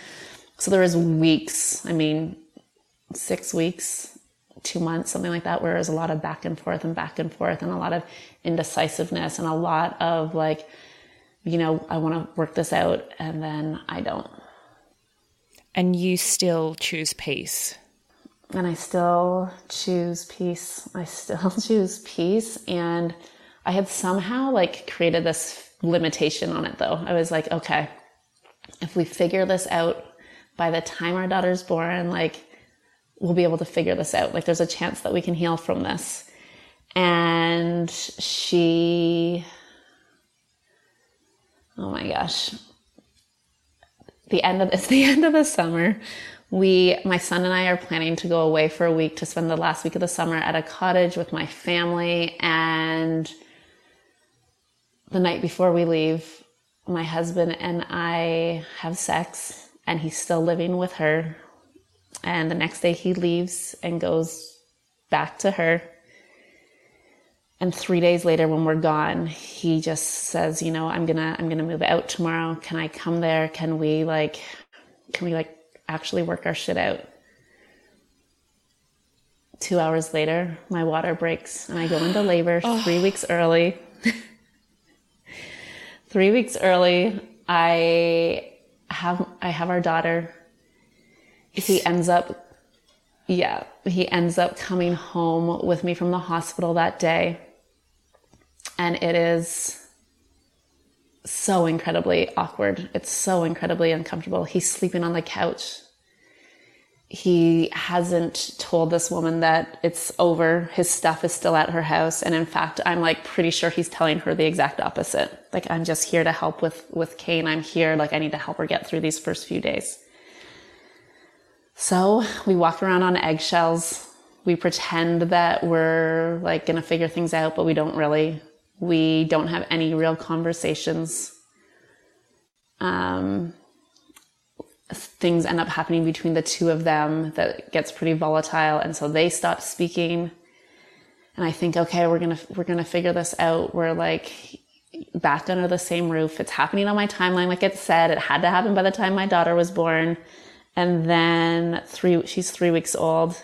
So there was weeks, I mean, six weeks, two months, something like that, where there's a lot of back and forth and back and forth and a lot of indecisiveness and a lot of like, you know, I want to work this out and then I don't. And you still choose peace and I still choose peace. I still choose peace. And I had somehow like created this limitation on it though. I was like, okay, if we figure this out by the time our daughter's born, like we'll be able to figure this out. Like there's a chance that we can heal from this. And she, oh my gosh, the end of it's the end of the summer we, my son and I are planning to go away for a week to spend the last week of the summer at a cottage with my family. And the night before we leave, my husband and I have sex, and he's still living with her. And the next day he leaves and goes back to her. And three days later, when we're gone, he just says, "You know, I'm gonna, I'm gonna move out tomorrow. Can I come there? Can we like, can we like actually work our shit out?" Two hours later, my water breaks and I go into labor three weeks early. three weeks early, I have I have our daughter. He ends up, yeah, he ends up coming home with me from the hospital that day, and it is so incredibly awkward. It's so incredibly uncomfortable. He's sleeping on the couch. He hasn't told this woman that it's over. His stuff is still at her house. And in fact, I'm like pretty sure he's telling her the exact opposite. Like, I'm just here to help with, with Kane. I'm here. Like, I need to help her get through these first few days. So we walk around on eggshells. We pretend that we're like going to figure things out, but we don't really. We don't have any real conversations. Um, things end up happening between the two of them that gets pretty volatile, and so they stop speaking. And I think, okay, we're gonna we're gonna figure this out. We're like back under the same roof. It's happening on my timeline, like it said. It had to happen by the time my daughter was born, and then three she's three weeks old.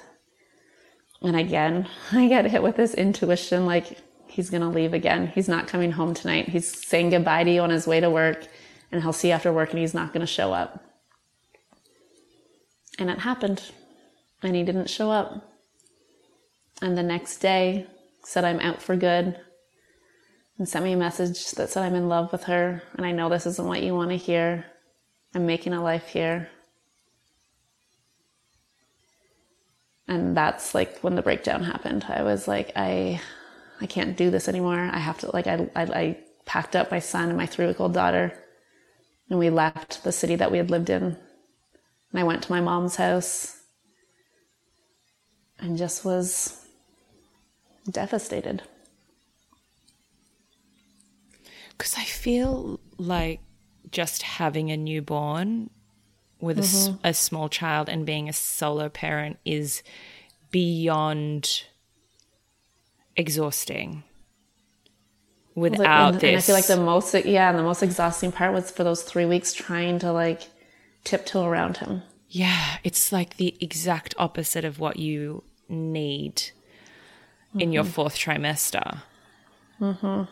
And again, I get hit with this intuition, like he's going to leave again. He's not coming home tonight. He's saying goodbye to you on his way to work and he'll see you after work and he's not going to show up. And it happened. And he didn't show up. And the next day said I'm out for good and sent me a message that said I'm in love with her and I know this isn't what you want to hear. I'm making a life here. And that's like when the breakdown happened. I was like, I I can't do this anymore. I have to, like, I, I, I packed up my son and my three week old daughter and we left the city that we had lived in. And I went to my mom's house and just was devastated. Because I feel like just having a newborn with mm-hmm. a, a small child and being a solo parent is beyond exhausting without and, this. And I feel like the most, yeah, and the most exhausting part was for those three weeks trying to like tiptoe around him. Yeah, it's like the exact opposite of what you need mm-hmm. in your mm-hmm. fourth trimester. Mm-hmm.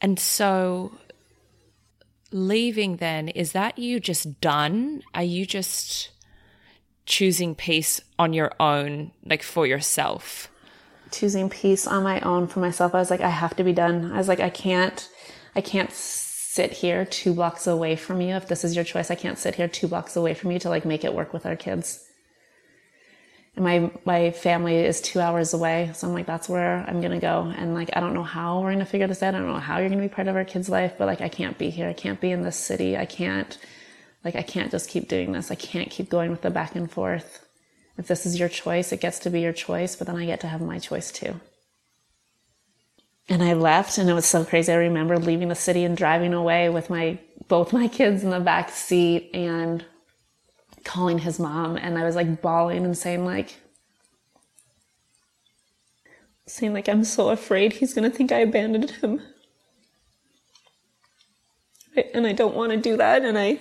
And so, leaving then, is that you just done? Are you just choosing peace on your own, like for yourself? choosing peace on my own for myself. I was like, I have to be done. I was like, I can't, I can't sit here two blocks away from you. If this is your choice, I can't sit here two blocks away from you to like make it work with our kids. And my, my family is two hours away. So I'm like, that's where I'm to go. And like, I don't know how we're to figure this out. I don't know how you're to be part of our kids' life, but like, I can't be here. I can't be in this city. I can't, like, I can't just keep doing this. I can't keep going with the back and forth. If this is your choice, it gets to be your choice, but then I get to have my choice too. And I left and it was so crazy. I remember leaving the city and driving away with my both my kids in the back seat and calling his mom and I was like bawling and saying like saying like I'm so afraid he's going to think I abandoned him. And I don't want to do that and I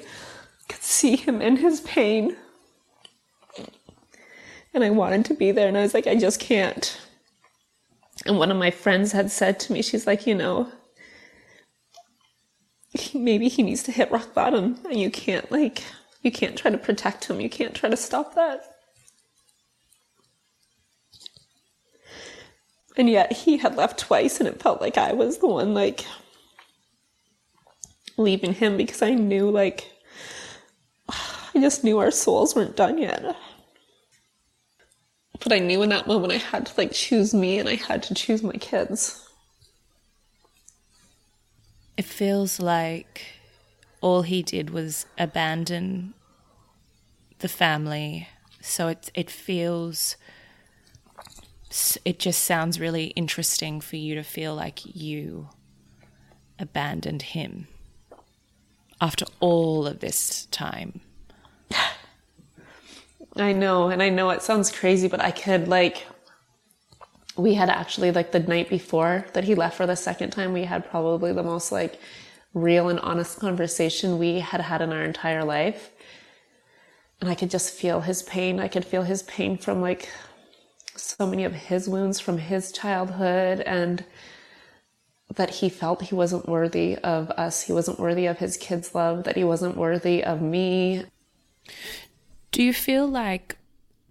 could see him in his pain and I wanted to be there. And I was like, I just can't. And one of my friends had said to me, she's like, you know, maybe he needs to hit rock bottom and you can't like, you can't try to protect him. You can't try to stop that. And yet he had left twice and it felt like I was the one like leaving him because I knew like, I just knew our souls weren't done yet. But I knew in that moment I had to like choose me and I had to choose my kids. It feels like all he did was abandon the family So it it feels it just sounds really interesting for you to feel like you abandoned him after all of this time. I know, and I know it sounds crazy, but I could like we had actually like the night before that he left for the second time, we had probably the most like real and honest conversation we had had in our entire life. And I could just feel his pain. I could feel his pain from like so many of his wounds from his childhood and that he felt he wasn't worthy of us. He wasn't worthy of his kids' love, that he wasn't worthy of me. Do you feel like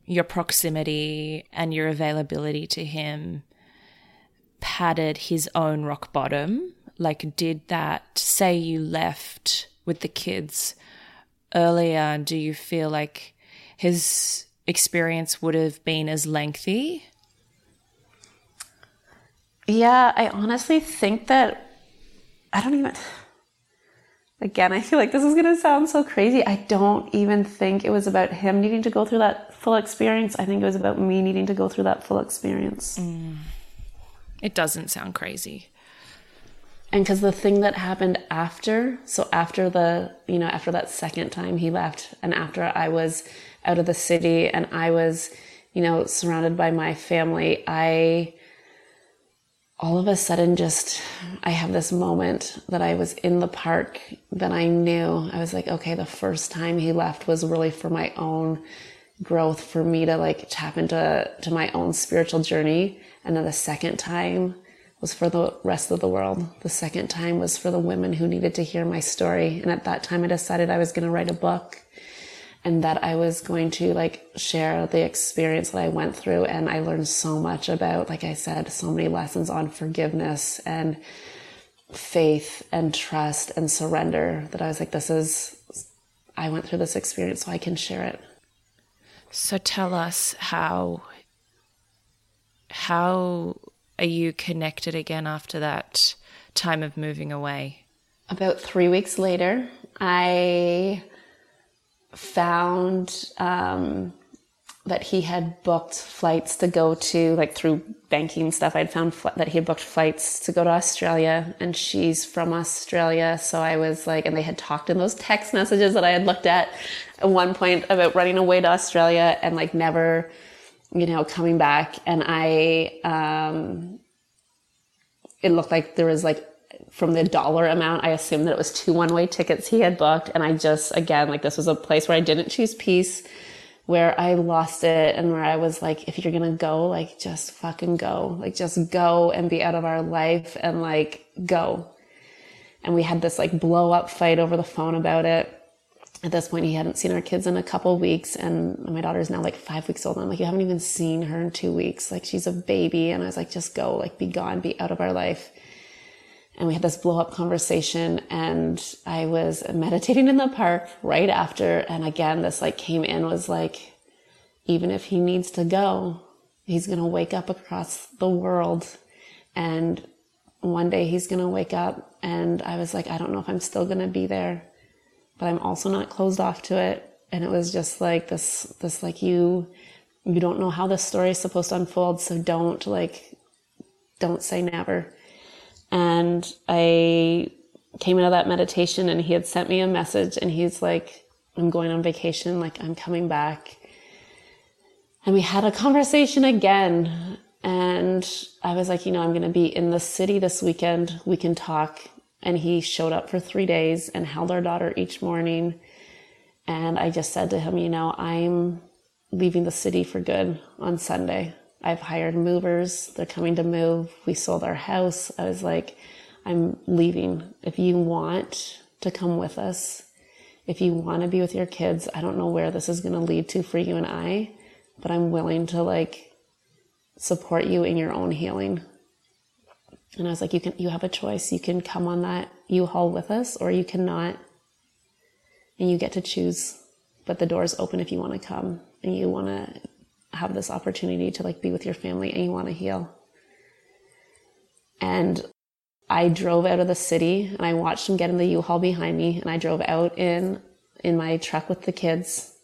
your proximity and your availability to him padded his own rock bottom? Like, did that, say you left with the kids earlier, do you feel like his experience would have been as lengthy? Yeah, I honestly think that I don't even. Again, I feel like this is going to sound so crazy. I don't even think it was about him needing to go through that full experience. I think it was about me needing to go through that full experience. Mm. It doesn't sound crazy. And because the thing that happened after, so after the, you know, after that second time he left, and after I was out of the city and I was, you know, surrounded by my family, I all of a sudden just I have this moment that I was in the park that I knew I was like, okay, the first time he left was really for my own growth, for me to like tap into to my own spiritual journey. And then the second time was for the rest of the world. The second time was for the women who needed to hear my story. And at that time I decided I was going to write a book and that I was going to like share the experience that I went through. And I learned so much about, like I said, so many lessons on forgiveness and faith and trust and surrender that I was like, this is, I went through this experience so I can share it. So tell us how, how are you connected again after that time of moving away? About three weeks later, I found um, that he had booked flights to go to, like through banking stuff, I'd found fl- that he had booked flights to go to Australia and she's from Australia. So I was like, and they had talked in those text messages that I had looked at at one point about running away to Australia and like never, you know, coming back. And I, um, it looked like there was like from the dollar amount, I assumed that it was two one way tickets he had booked. And I just, again, like this was a place where I didn't choose peace, where I lost it and where I was like, if you're going to go, like just fucking go, like just go and be out of our life and like go. And we had this like blow up fight over the phone about it. At this point, he hadn't seen our kids in a couple weeks, and my daughter is now like five weeks old. And I'm like, you haven't even seen her in two weeks. Like, she's a baby. And I was like, just go, like, be gone, be out of our life and we had this blow up conversation and I was meditating in the park right after. And again, this like came in was like, even if he needs to go, he's going to wake up across the world and one day he's going to wake up. And I was like, I don't know if I'm still going to be there, but I'm also not closed off to it. And it was just like this, this like you, you don't know how this story is supposed to unfold. So don't like, don't say never and I came out of that meditation and he had sent me a message and he's like, I'm going on vacation, like I'm coming back. And we had a conversation again. And I was like, you know, I'm going to be in the city this weekend. We can talk. And he showed up for three days and held our daughter each morning. And I just said to him, you know, I'm leaving the city for good on Sunday. I've hired movers. They're coming to move. We sold our house. I was like, I'm leaving. If you want to come with us, if you want to be with your kids, I don't know where this is going to lead to for you and I, but I'm willing to like support you in your own healing. And I was like, you can, you have a choice. You can come on that U-Haul with us or you cannot. And you get to choose, but the door is open if you want to come and you want to have this opportunity to like be with your family and you want to heal. And I drove out of the city and I watched him get in the U-Haul behind me and I drove out in in my truck with the kids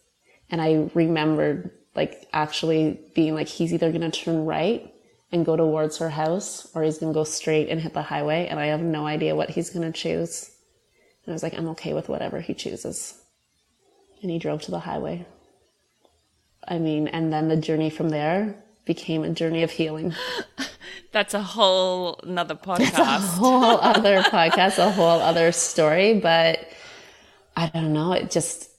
And I remembered like actually being like, he's either going to turn right and go towards her house or he's going to go straight and hit the highway. And I have no idea what he's going to choose. And I was like, I'm okay with whatever he chooses. And he drove to the highway. I mean, and then the journey from there became a journey of healing. That's a whole another podcast. a whole other podcast, a whole other story. But I don't know. It just,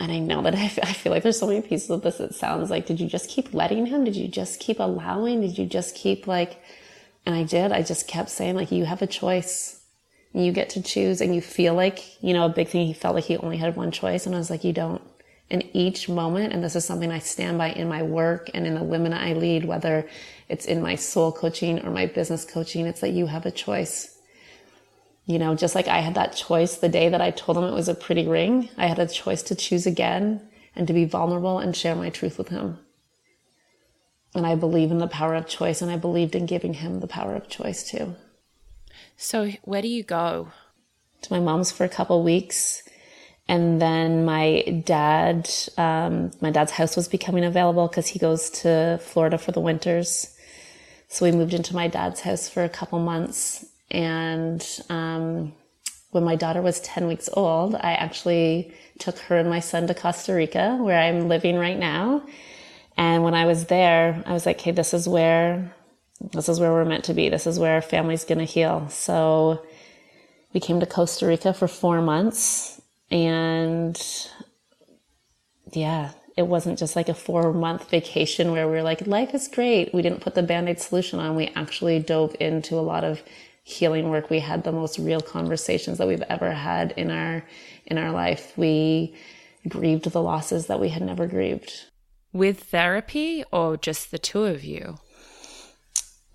and I know that I, feel like there's so many pieces of this. It sounds like, did you just keep letting him? Did you just keep allowing? Did you just keep like, and I did. I just kept saying like, you have a choice. You get to choose and you feel like, you know, a big thing, he felt like he only had one choice. And I was like, you don't. In each moment, and this is something I stand by in my work and in the women I lead, whether it's in my soul coaching or my business coaching, it's that you have a choice. You know, just like I had that choice the day that I told him it was a pretty ring, I had a choice to choose again and to be vulnerable and share my truth with him. And I believe in the power of choice, and I believed in giving him the power of choice too. So, where do you go? To my mom's for a couple weeks. And then my dad, um, my dad's house was becoming available because he goes to Florida for the winters. So we moved into my dad's house for a couple months. And um, when my daughter was 10 weeks old, I actually took her and my son to Costa Rica, where I'm living right now. And when I was there, I was like, hey, this is where, this is where we're meant to be. This is where our family's going to heal. So we came to Costa Rica for four months and yeah, it wasn't just like a four month vacation where we were like, life is great. We didn't put the band aid solution on. We actually dove into a lot of healing work. We had the most real conversations that we've ever had in our, in our life. We grieved the losses that we had never grieved. With therapy or just the two of you?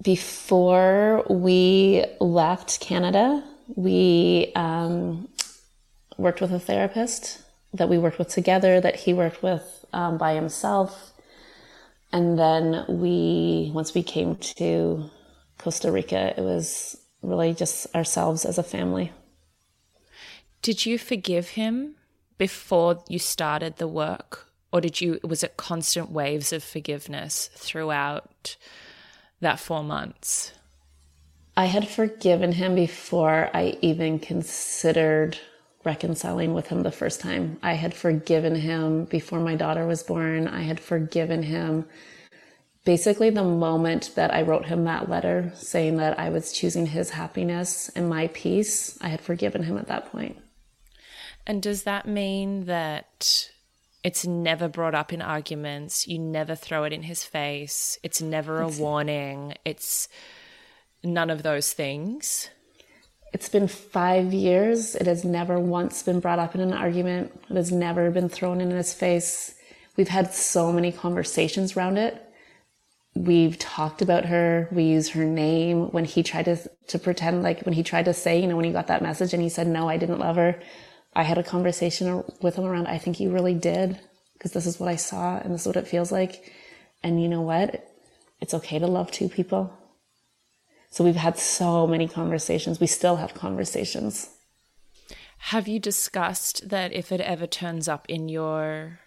Before we left Canada, we um, worked with a therapist that we worked with together, that he worked with um, by himself. And then we, once we came to Costa Rica, it was really just ourselves as a family. Did you forgive him before you started the work? Or did you, was it constant waves of forgiveness throughout that four months? I had forgiven him before I even considered reconciling with him the first time. I had forgiven him before my daughter was born. I had forgiven him basically the moment that I wrote him that letter saying that I was choosing his happiness and my peace. I had forgiven him at that point. And does that mean that it's never brought up in arguments? You never throw it in his face. It's never a warning. It's none of those things. It's been five years. It has never once been brought up in an argument. It has never been thrown in his face. We've had so many conversations around it. We've talked about her. We use her name when he tried to, to pretend like when he tried to say, you know, when he got that message and he said, no, I didn't love her. I had a conversation with him around, I think you really did because this is what I saw and this is what it feels like. And you know what? It's okay to love two people. So we've had so many conversations. We still have conversations. Have you discussed that if it ever turns up in your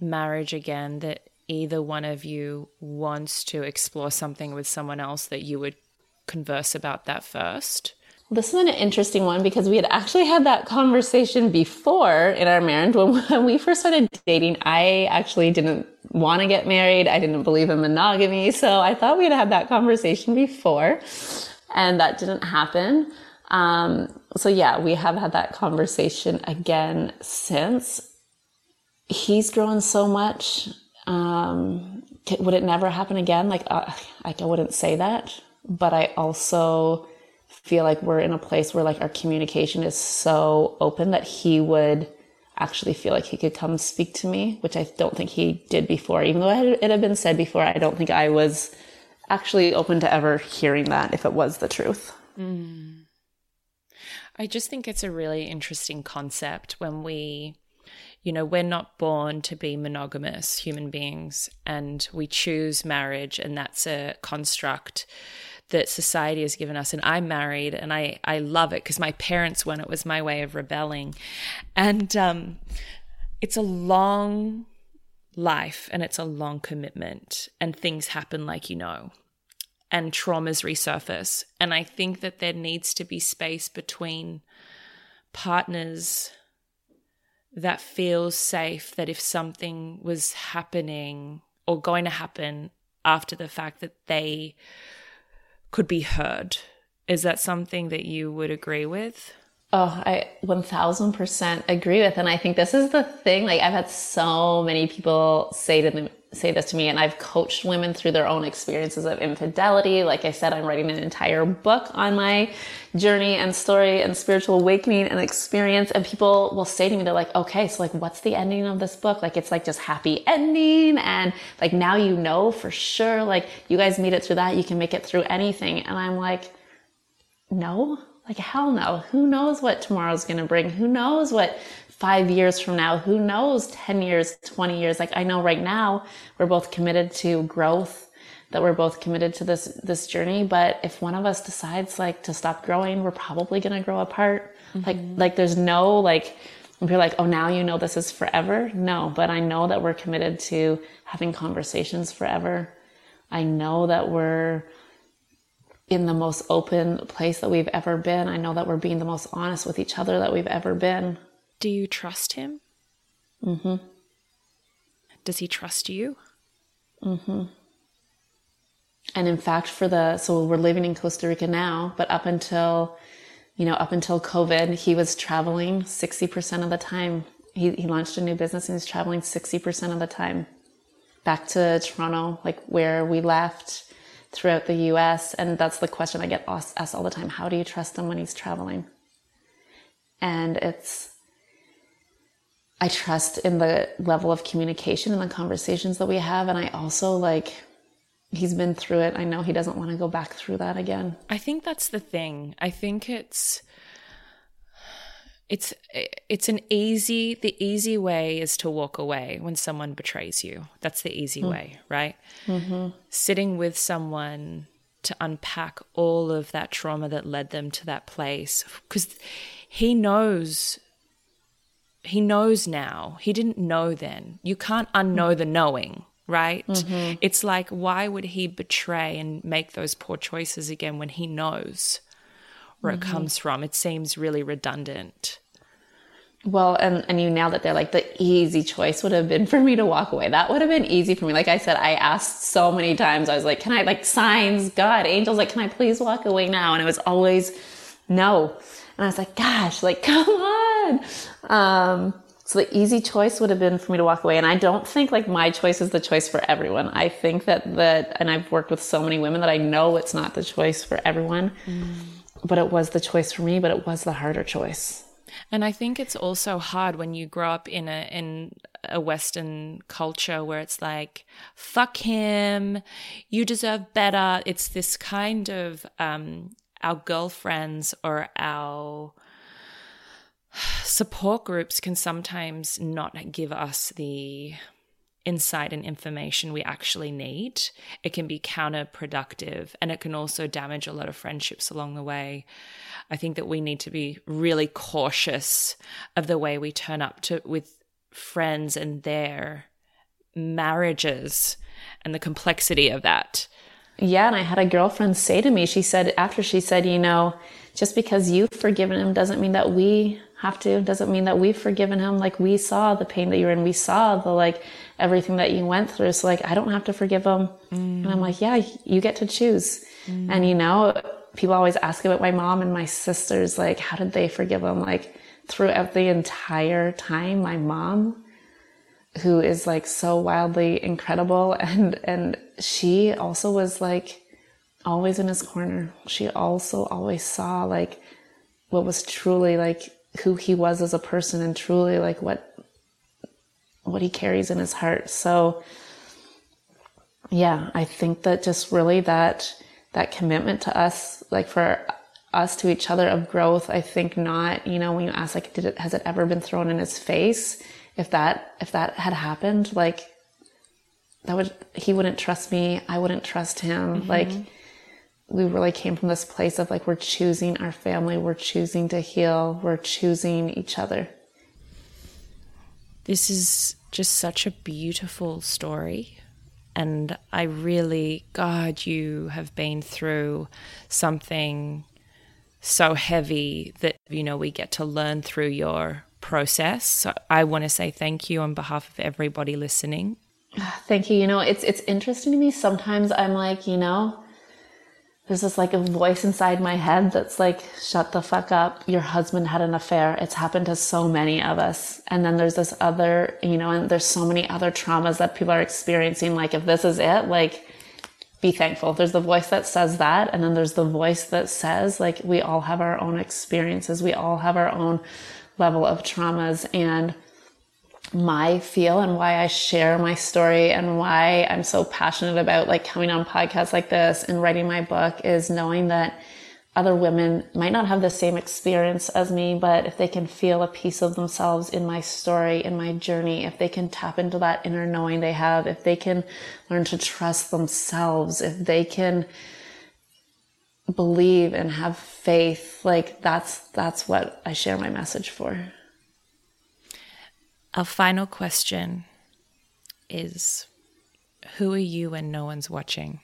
marriage again, that either one of you wants to explore something with someone else, that you would converse about that first? This is an interesting one because we had actually had that conversation before in our marriage. When, when we first started dating, I actually didn't want to get married. I didn't believe in monogamy. So I thought we had had that conversation before and that didn't happen. Um, so yeah, we have had that conversation again since. He's grown so much. Um, would it never happen again? Like, uh, like I wouldn't say that, but I also feel like we're in a place where like our communication is so open that he would actually feel like he could come speak to me, which I don't think he did before. Even though it had been said before, I don't think I was actually open to ever hearing that if it was the truth. Mm. I just think it's a really interesting concept when we, you know, we're not born to be monogamous human beings and we choose marriage, and that's a construct that society has given us. And I'm married and I, I love it because my parents, when it was my way of rebelling. And um, it's a long life and it's a long commitment and things happen like you know and traumas resurface and i think that there needs to be space between partners that feels safe that if something was happening or going to happen after the fact that they could be heard is that something that you would agree with Oh, I 1000% agree with. And I think this is the thing. Like, I've had so many people say to them, say this to me, and I've coached women through their own experiences of infidelity. Like I said, I'm writing an entire book on my journey and story and spiritual awakening and experience. And people will say to me, they're like, okay, so like, what's the ending of this book? Like, it's like just happy ending. And like, now you know for sure, like, you guys made it through that. You can make it through anything. And I'm like, no, like, hell no. Who knows what tomorrow's going to bring? Who knows what five years from now? Who knows 10 years, 20 years? Like, I know right now we're both committed to growth, that we're both committed to this, this journey. But if one of us decides like to stop growing, we're probably going to grow apart. Mm-hmm. Like, like there's no like, if you're like, oh, now you know this is forever. No, but I know that we're committed to having conversations forever. I know that we're, in the most open place that we've ever been. I know that we're being the most honest with each other that we've ever been. Do you trust him? Mm-hmm. Does he trust you? Mm-hmm. And in fact, for the so we're living in Costa Rica now, but up until you know, up until COVID, he was traveling 60% of the time. He, he launched a new business and he's traveling 60% of the time back to Toronto, like where we left throughout the US. And that's the question I get asked all the time. How do you trust him when he's traveling? And it's, I trust in the level of communication and the conversations that we have. And I also like, he's been through it. I know he doesn't want to go back through that again. I think that's the thing. I think it's, it's it's an easy the easy way is to walk away when someone betrays you that's the easy mm. way right mm-hmm. sitting with someone to unpack all of that trauma that led them to that place because he knows he knows now he didn't know then you can't unknow the knowing right mm-hmm. it's like why would he betray and make those poor choices again when he knows where mm-hmm. it comes from. It seems really redundant. Well, and, and you nailed it there. Like the easy choice would have been for me to walk away. That would have been easy for me. Like I said, I asked so many times. I was like, can I like signs, God, angels, like, can I please walk away now? And it was always no. And I was like, gosh, like, come on. Um, so the easy choice would have been for me to walk away. And I don't think like my choice is the choice for everyone. I think that that, and I've worked with so many women that I know it's not the choice for everyone. Mm but it was the choice for me, but it was the harder choice. And I think it's also hard when you grow up in a in a Western culture where it's like, fuck him, you deserve better. It's this kind of um, our girlfriends or our support groups can sometimes not give us the insight and information we actually need. It can be counterproductive and it can also damage a lot of friendships along the way. I think that we need to be really cautious of the way we turn up to with friends and their marriages and the complexity of that. Yeah, and I had a girlfriend say to me, she said after she said, you know, just because you've forgiven him doesn't mean that we have to doesn't mean that we've forgiven him like we saw the pain that you were in we saw the like everything that you went through so like i don't have to forgive him mm. and i'm like yeah you get to choose mm. and you know people always ask about my mom and my sisters like how did they forgive him like throughout the entire time my mom who is like so wildly incredible and and she also was like always in his corner she also always saw like what was truly like who he was as a person and truly like what what he carries in his heart. So yeah, I think that just really that that commitment to us, like for us to each other of growth, I think not, you know, when you ask like, did it, has it ever been thrown in his face? If that, if that had happened, like that would, he wouldn't trust me. I wouldn't trust him. Mm-hmm. Like we really came from this place of like, we're choosing our family. We're choosing to heal. We're choosing each other. This is just such a beautiful story. And I really, God, you have been through something so heavy that, you know, we get to learn through your process. So I want to say thank you on behalf of everybody listening. Thank you. You know, it's it's interesting to me. Sometimes I'm like, you know, there's this like a voice inside my head that's like, shut the fuck up. Your husband had an affair. It's happened to so many of us. And then there's this other, you know, and there's so many other traumas that people are experiencing. Like, if this is it, like, be thankful. There's the voice that says that. And then there's the voice that says, like, we all have our own experiences. We all have our own level of traumas. And my feel and why I share my story and why I'm so passionate about like coming on podcasts like this and writing my book is knowing that other women might not have the same experience as me, but if they can feel a piece of themselves in my story, in my journey, if they can tap into that inner knowing they have, if they can learn to trust themselves, if they can believe and have faith, like that's, that's what I share my message for. Our final question is Who are you when no one's watching?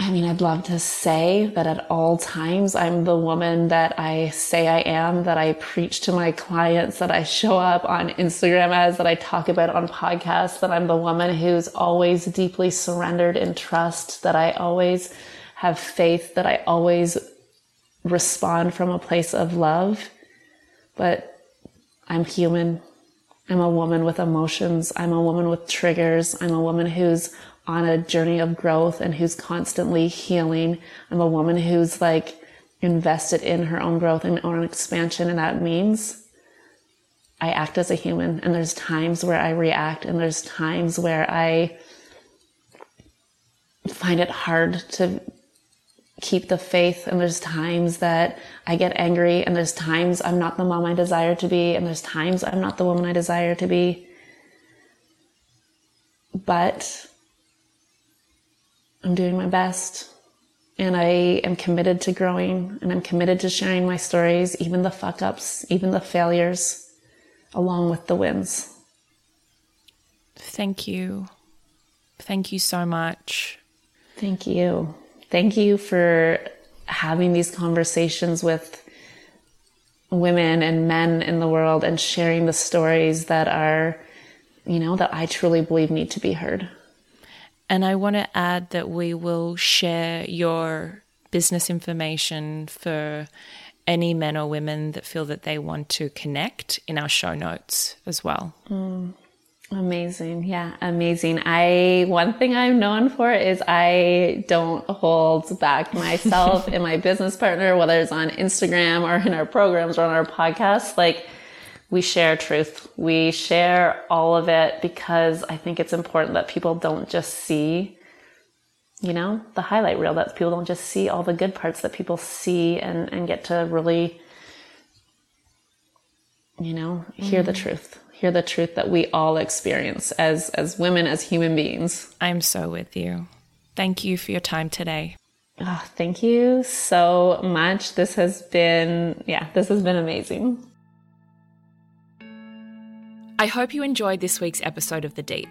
I mean, I'd love to say that at all times I'm the woman that I say I am, that I preach to my clients, that I show up on Instagram as, that I talk about on podcasts, that I'm the woman who's always deeply surrendered in trust, that I always have faith, that I always respond from a place of love. But I'm human. I'm a woman with emotions. I'm a woman with triggers. I'm a woman who's on a journey of growth and who's constantly healing. I'm a woman who's like invested in her own growth and own expansion. And that means I act as a human. And there's times where I react and there's times where I find it hard to keep the faith. And there's times that I get angry, and there's times I'm not the mom I desire to be, and there's times I'm not the woman I desire to be. But I'm doing my best. And I am committed to growing and I'm committed to sharing my stories, even the fuck ups, even the failures, along with the wins. Thank you. Thank you so much. Thank you. Thank you for having these conversations with women and men in the world and sharing the stories that are, you know, that I truly believe need to be heard. And I want to add that we will share your business information for any men or women that feel that they want to connect in our show notes as well. Mm. Amazing. Yeah, amazing. I, one thing I'm known for is I don't hold back myself and my business partner, whether it's on Instagram or in our programs or on our podcast Like, we share truth. We share all of it because I think it's important that people don't just see, you know, the highlight reel, that people don't just see all the good parts, that people see and, and get to really, you know, hear mm. the truth hear the truth that we all experience as as women as human beings. I'm so with you. Thank you for your time today. Oh, thank you so much. This has been yeah, this has been amazing. I hope you enjoyed this week's episode of The Deep.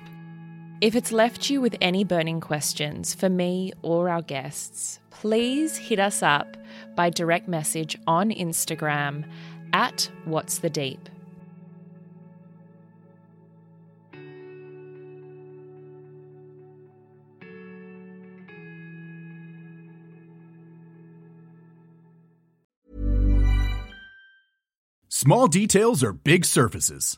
If it's left you with any burning questions for me or our guests, please hit us up by direct message on Instagram at What's the Deep. Small details are big surfaces.